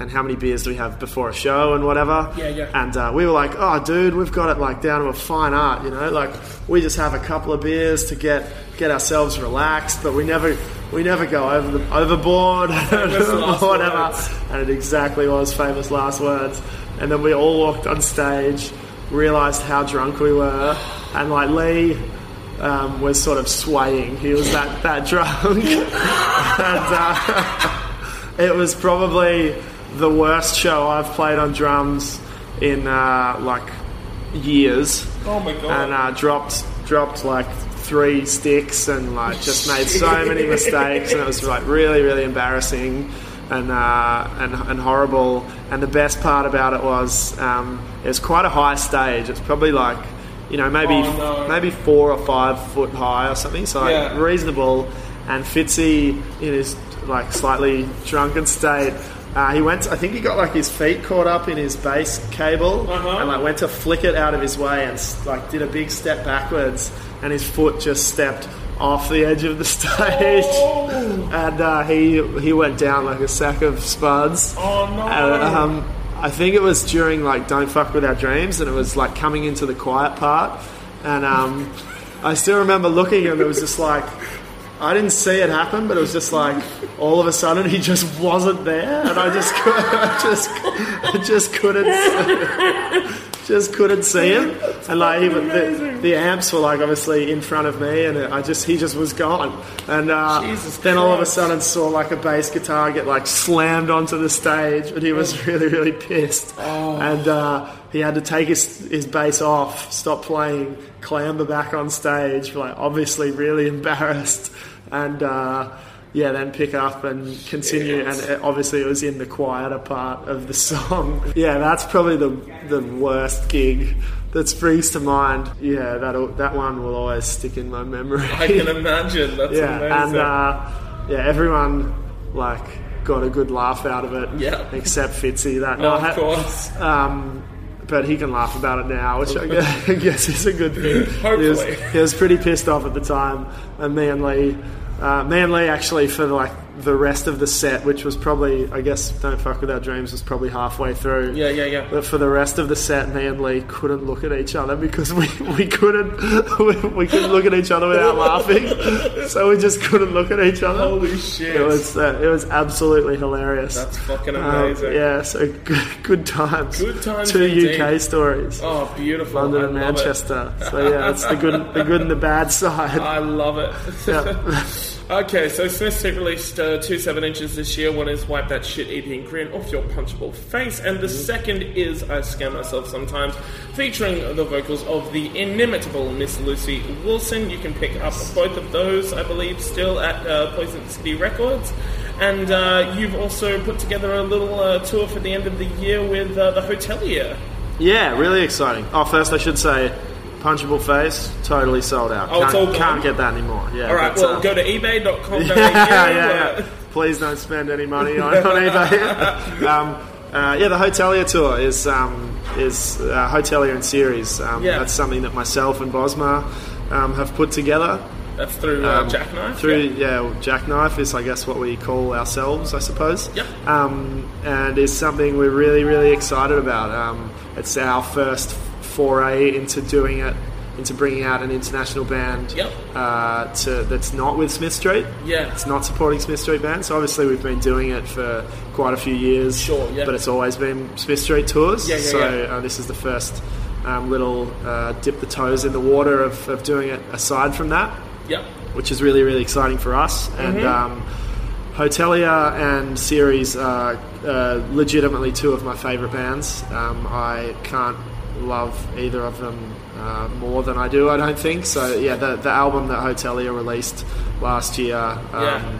Speaker 3: And how many beers do we have before a show and whatever?
Speaker 1: Yeah, yeah.
Speaker 3: And uh, we were like, "Oh, dude, we've got it like down to a fine art, you know. Like we just have a couple of beers to get get ourselves relaxed, but we never we never go over the, overboard or whatever."
Speaker 1: words.
Speaker 3: And it exactly was famous last words. And then we all walked on stage, realized how drunk we were, and like Lee. Um, was sort of swaying. He was that that drunk, and uh, it was probably the worst show I've played on drums in uh, like years,
Speaker 1: Oh my god.
Speaker 3: and uh, dropped dropped like three sticks and like just made so many mistakes, and it was like really really embarrassing and uh, and and horrible. And the best part about it was um, it was quite a high stage. It's probably like you know maybe
Speaker 1: Oh, no.
Speaker 3: maybe four or five foot high or something, so like
Speaker 1: Yeah.
Speaker 3: reasonable. And Fitzy in his like slightly drunken state. Uh, he went. I think he got like his feet caught up in his bass cable,
Speaker 1: Uh-huh.
Speaker 3: and like went to flick it out of his way, and like did a big step backwards, and his foot just stepped off the edge of the stage,
Speaker 1: Oh.
Speaker 3: and uh, he he went down like a sack of spuds.
Speaker 1: Oh, no.
Speaker 3: And, um, I think it was during like "Don't Fuck with Our Dreams," and it was like coming into the quiet part, and um, I still remember looking, and it was just like. I didn't see it happen, but it was just like all of a sudden he just wasn't there, and I just, I just, I just couldn't, just couldn't see him. And like even the, the amps were like obviously in front of me, and I just he just was gone. And uh, then all of a sudden saw like a bass guitar get like slammed onto the stage, and he was really really pissed. And uh, he had to take his his bass off, stop playing, clamber back on stage, like obviously really embarrassed, and. Uh, yeah, then pick up and continue, and it, obviously it was in the quieter part of the song. Yeah, that's probably the the worst gig that springs to mind. Yeah, that that one will always stick in my memory.
Speaker 1: I can imagine. That's
Speaker 3: yeah,
Speaker 1: amazing.
Speaker 3: and uh, yeah, everyone like got a good laugh out of it.
Speaker 1: Yeah.
Speaker 3: except Fitzy. That
Speaker 1: oh,
Speaker 3: night.
Speaker 1: of course.
Speaker 3: Um, but he can laugh about it now, which I guess, I guess is a good thing. He was, he was pretty pissed off at the time, and me and Lee, uh, Lee actually for like the rest of the set, which was probably, I guess, "Don't Fuck with Our Dreams" was probably halfway through.
Speaker 1: Yeah, yeah, yeah.
Speaker 3: But for the rest of the set, me and Lee couldn't look at each other because we, we couldn't we, we couldn't look at each other without laughing. So we just couldn't look at each other.
Speaker 1: Holy shit.
Speaker 3: It was uh, it was absolutely hilarious.
Speaker 1: That's fucking
Speaker 3: Um,
Speaker 1: amazing.
Speaker 3: yeah, so good, good times.
Speaker 1: Good times
Speaker 3: Two
Speaker 1: indeed.
Speaker 3: UK stories.
Speaker 1: Oh, beautiful.
Speaker 3: London
Speaker 1: I
Speaker 3: and
Speaker 1: love it.
Speaker 3: Manchester. So yeah, it's the good, the good and the bad side.
Speaker 1: I love it.
Speaker 3: Yeah.
Speaker 1: okay, so Smith Street released uh, two seven inches this year. One is Wipe That Shit Eating Grin Off Your Punchable Face, and the second is I Scare Myself Sometimes, featuring the vocals of the inimitable Miss Lucy Wilson. You can pick up both of those, I believe, still at uh, Poison City Records. And uh, you've also put together a little uh, tour for the end of the year with uh, the Hotelier.
Speaker 3: yeah, really exciting. Oh, first I should say, punchable face, totally sold out.
Speaker 1: Oh,
Speaker 3: can't,
Speaker 1: it's
Speaker 3: can't get that anymore. Yeah.
Speaker 1: All right, well,
Speaker 3: uh,
Speaker 1: go to ebay.com.
Speaker 3: yeah, yeah, yeah. Please don't spend any money on, on eBay. um, uh, yeah, the Hotelier tour is um, is uh, Hotelier in Ceres. Um,
Speaker 1: Yeah.
Speaker 3: That's something that myself and Bosma um, have put together.
Speaker 1: That's through uh,
Speaker 3: Um,
Speaker 1: Jackknife.
Speaker 3: Through
Speaker 1: yeah.
Speaker 3: yeah, Jackknife is I guess what we call ourselves, I suppose.
Speaker 1: Yep.
Speaker 3: Um, and is something we're really really excited about. Um, it's our first foray into doing it, into bringing out an international band.
Speaker 1: Yep.
Speaker 3: Uh, to that's not with Smith Street.
Speaker 1: Yeah.
Speaker 3: It's not supporting Smith Street bands. So obviously we've been doing it for quite a few years.
Speaker 1: Sure, yeah.
Speaker 3: But it's always been Smith Street tours.
Speaker 1: Yeah, yeah,
Speaker 3: so
Speaker 1: yeah.
Speaker 3: Uh, this is the first. Um, little uh, dip the toes in the water of, of doing it aside from that
Speaker 1: Yep.
Speaker 3: which is really really exciting for us. And um, Hotelier and Ceres are uh, legitimately two of my favourite bands. Um, I can't love either of them uh, more than I do. I don't think so. Yeah, the the album that Hotelier released last year. Um,
Speaker 1: Yeah.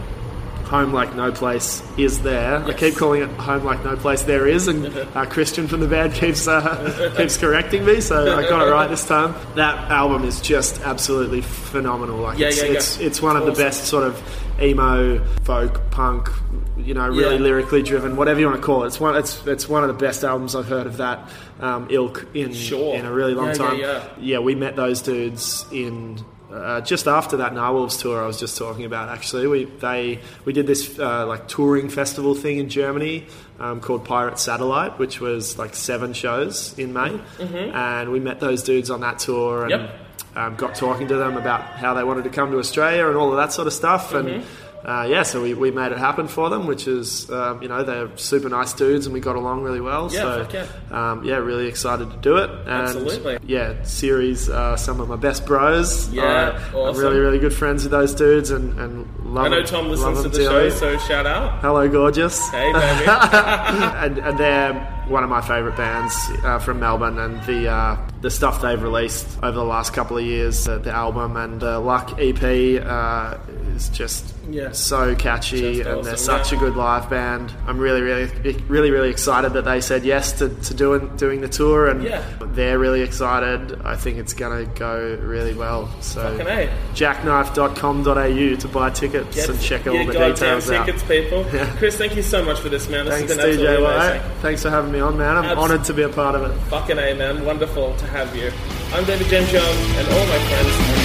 Speaker 3: Home Like No Place is there. I keep calling it Home Like No Place There Is, and uh, Christian from the band keeps uh, keeps correcting me, so I got it right this time. That album is just absolutely phenomenal. Like
Speaker 1: Yeah,
Speaker 3: it's,
Speaker 1: yeah, yeah.
Speaker 3: it's it's one of the best sort of emo folk punk, you know, really
Speaker 1: Yeah.
Speaker 3: lyrically driven, whatever you want to call it. It's one it's it's one of the best albums I've heard of that um, ilk in
Speaker 1: Sure.
Speaker 3: in a really long
Speaker 1: Yeah,
Speaker 3: time.
Speaker 1: yeah, yeah.
Speaker 3: we met those dudes in uh, just after that Gnarwolves tour I was just talking about. Actually, we they we did this uh, like touring festival thing in Germany um, called Pirate Satellite, which was like seven shows in May, and we met those dudes on that tour and.
Speaker 1: Mm-hmm. Yep.
Speaker 3: Um, got talking to them about how they wanted to come to Australia and all of that sort of stuff, and
Speaker 1: Mm-hmm.
Speaker 3: Uh, yeah, so we, we made it happen for them, which is um, you know they're super nice dudes and we got along really well.
Speaker 1: Yeah,
Speaker 3: so
Speaker 1: yeah.
Speaker 3: Um, yeah, really excited to do it. And
Speaker 1: Absolutely.
Speaker 3: yeah, Ceres uh, some of my best bros.
Speaker 1: Yeah,
Speaker 3: I- I'm really really good friends with those dudes and, and love
Speaker 1: I know
Speaker 3: them-
Speaker 1: Tom listens to the show, so shout out.
Speaker 3: Hello, gorgeous.
Speaker 1: Hey, baby.
Speaker 3: and, and they're one of my favourite bands uh, from Melbourne, and the uh, the stuff they've released over the last couple of years, uh, the album and uh, Luck EP, uh, is just
Speaker 1: Yeah.
Speaker 3: so catchy,
Speaker 1: Just
Speaker 3: and they're such
Speaker 1: yeah.
Speaker 3: a good live band. I'm really, really, really, really excited that they said yes to, to doing doing the tour, and
Speaker 1: Yeah.
Speaker 3: they're really excited. I think it's gonna go really well. So
Speaker 1: Fucking A.
Speaker 3: jackknife.com.au to buy tickets and check all the details out.
Speaker 1: tickets, people. Chris, thank you so much for this, man. This
Speaker 3: Thanks,
Speaker 1: has been
Speaker 3: DJ. Thanks for having me on, man. I'm
Speaker 1: Abs-
Speaker 3: honoured to be a part of it.
Speaker 1: Fucking A, man. Wonderful to have you. I'm David James and all my friends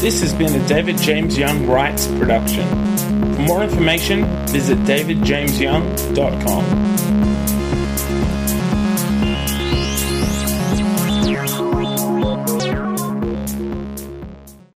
Speaker 1: This has been a David James Young Writes production. For more information, visit davidjamesyoung.com.